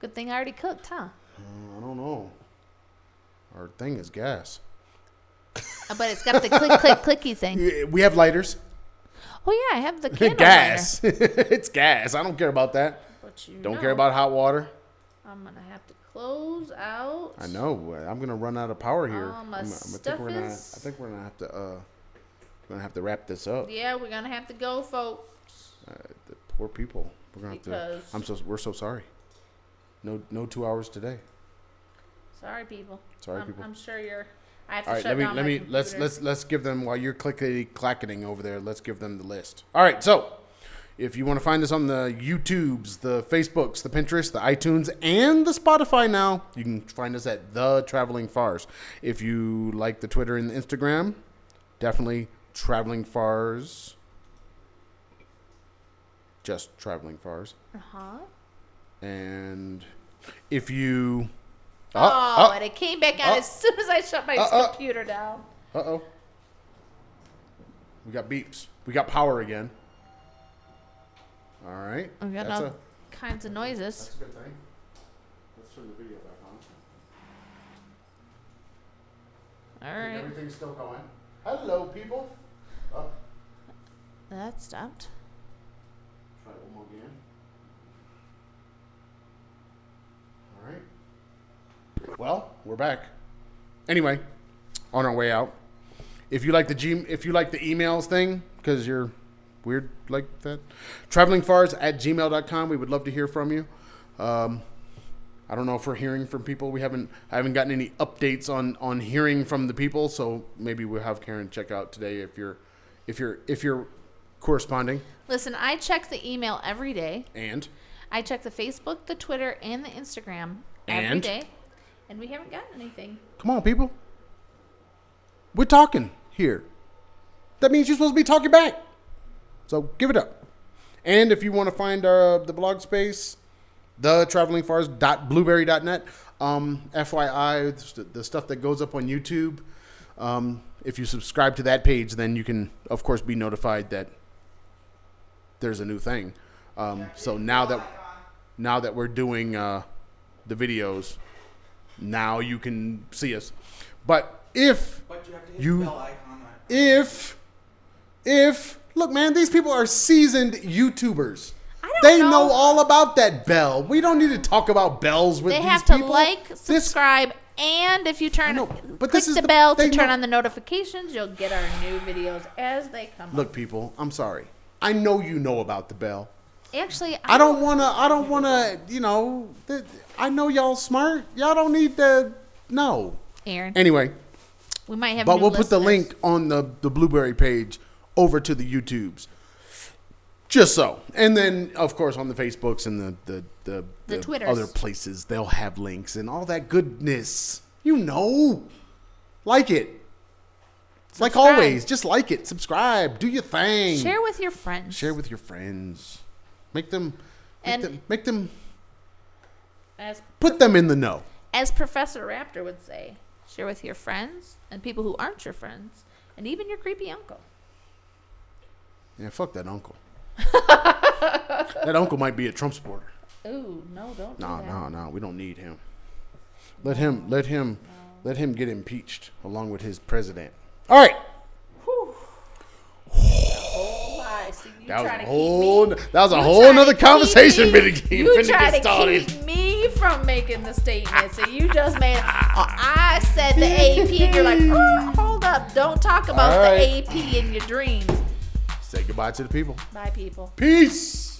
Good thing I already cooked, huh? Uh, I don't know. Our thing is gas. Uh, But it's got the click click clicky thing. We have lighters. Oh yeah, I have the candle gas. it's gas. I don't care about that. But you Don't know, care about hot water. I'm gonna have to close out. I know. I'm gonna run out of power here. My I'm- I stuff think we're gonna. I think we're gonna have to. Uh, we're gonna have to wrap this up. Yeah, we're gonna have to go, folks. Uh, the poor people. We're gonna have to. I'm so. We're so sorry. No. No two hours today. Sorry, people. Sorry, I'm, people. I'm sure you're. I have to All right. shut Let me. down Let my me. Let's. computer. Let's. Let's give them while you're clickety clacketing over there. Let's give them the list. All right. So. If you want to find us on the YouTubes, the Facebooks, the Pinterest, the iTunes, and the Spotify now, you can find us at The Traveling Fars. If you like the Twitter and the Instagram, definitely Traveling Fars. Just Traveling Fars. Uh-huh. And if you. Oh, and it came back on oh. as soon as I shut my Uh, uh. computer down. Uh oh. We got beeps. We got power again. All right. We got That's all a, kinds of noises. that's a good thing. Let's turn the video back on. All I Everything's still going. Hello, people. Oh, that stopped. try it one more again. All right. Well, we're back. Anyway, on our way out. If you like the G, if you like the emails thing, because you're weird like that, travelingfars at gmail.com. We would love to hear from you. Um, I don't know if we're hearing from people. We haven't I haven't gotten any updates on on hearing from the people. So maybe we'll have Karen check out today if you're if you're if you're corresponding. Listen, I check the email every day. And I check the Facebook, the Twitter, and the Instagram every And? day, and we haven't gotten anything. come on, people. We're talking here. That means you're supposed to be talking back. So give it up. And if you want to find uh, the blog space, the travelingfars.blueberry.net. Um, FYI, the- the stuff that goes up on YouTube. Um, if you subscribe to that page, then you can, of course, be notified that there's a new thing. Um, so now that now that we're doing uh, the videos, now you can see us. But if But you have to hit You- the bell icon. if if look man these people are seasoned youtubers I don't they know. know. all about that bell we don't need to talk about bells with They these people. They have to people. like, This- subscribe, and if you turn know, but click this is the, the- bell to they turn know- on the notifications, you'll get our new videos as they come. look people i'm sorry i know you know about the bell. Actually, I, i don't want to i don't want to you know th- i know y'all smart. Y'all don't need to know. Aaron, anyway we might have. but we'll put the link on the the blueberry page over to the youtubes. Just so. And then of course on the facebooks and the the the, The Twitters. other places they'll have links and all that goodness. You know. Like it. Like always just like it. Subscribe. Do your thing. Share with your friends. share with your friends. Make them make And- them make them as put them in the know as Professor Raptor would say, share with your friends and people who aren't your friends, and even your creepy uncle. yeah fuck that uncle that uncle might be a trump supporter Ooh, no, don't. No, do that. no, no. We don't need him. Let him, let him, let him get impeached along with his president. All right. Oh my! So you That was a whole. That was a whole try nother conversation. me- You try to started. keep me from making the statement, so you just made. Oh, I said the AP, and you're like, oh, hold up! Don't talk about right. the AP in your dreams. Say goodbye to the people. Bye, people. Peace.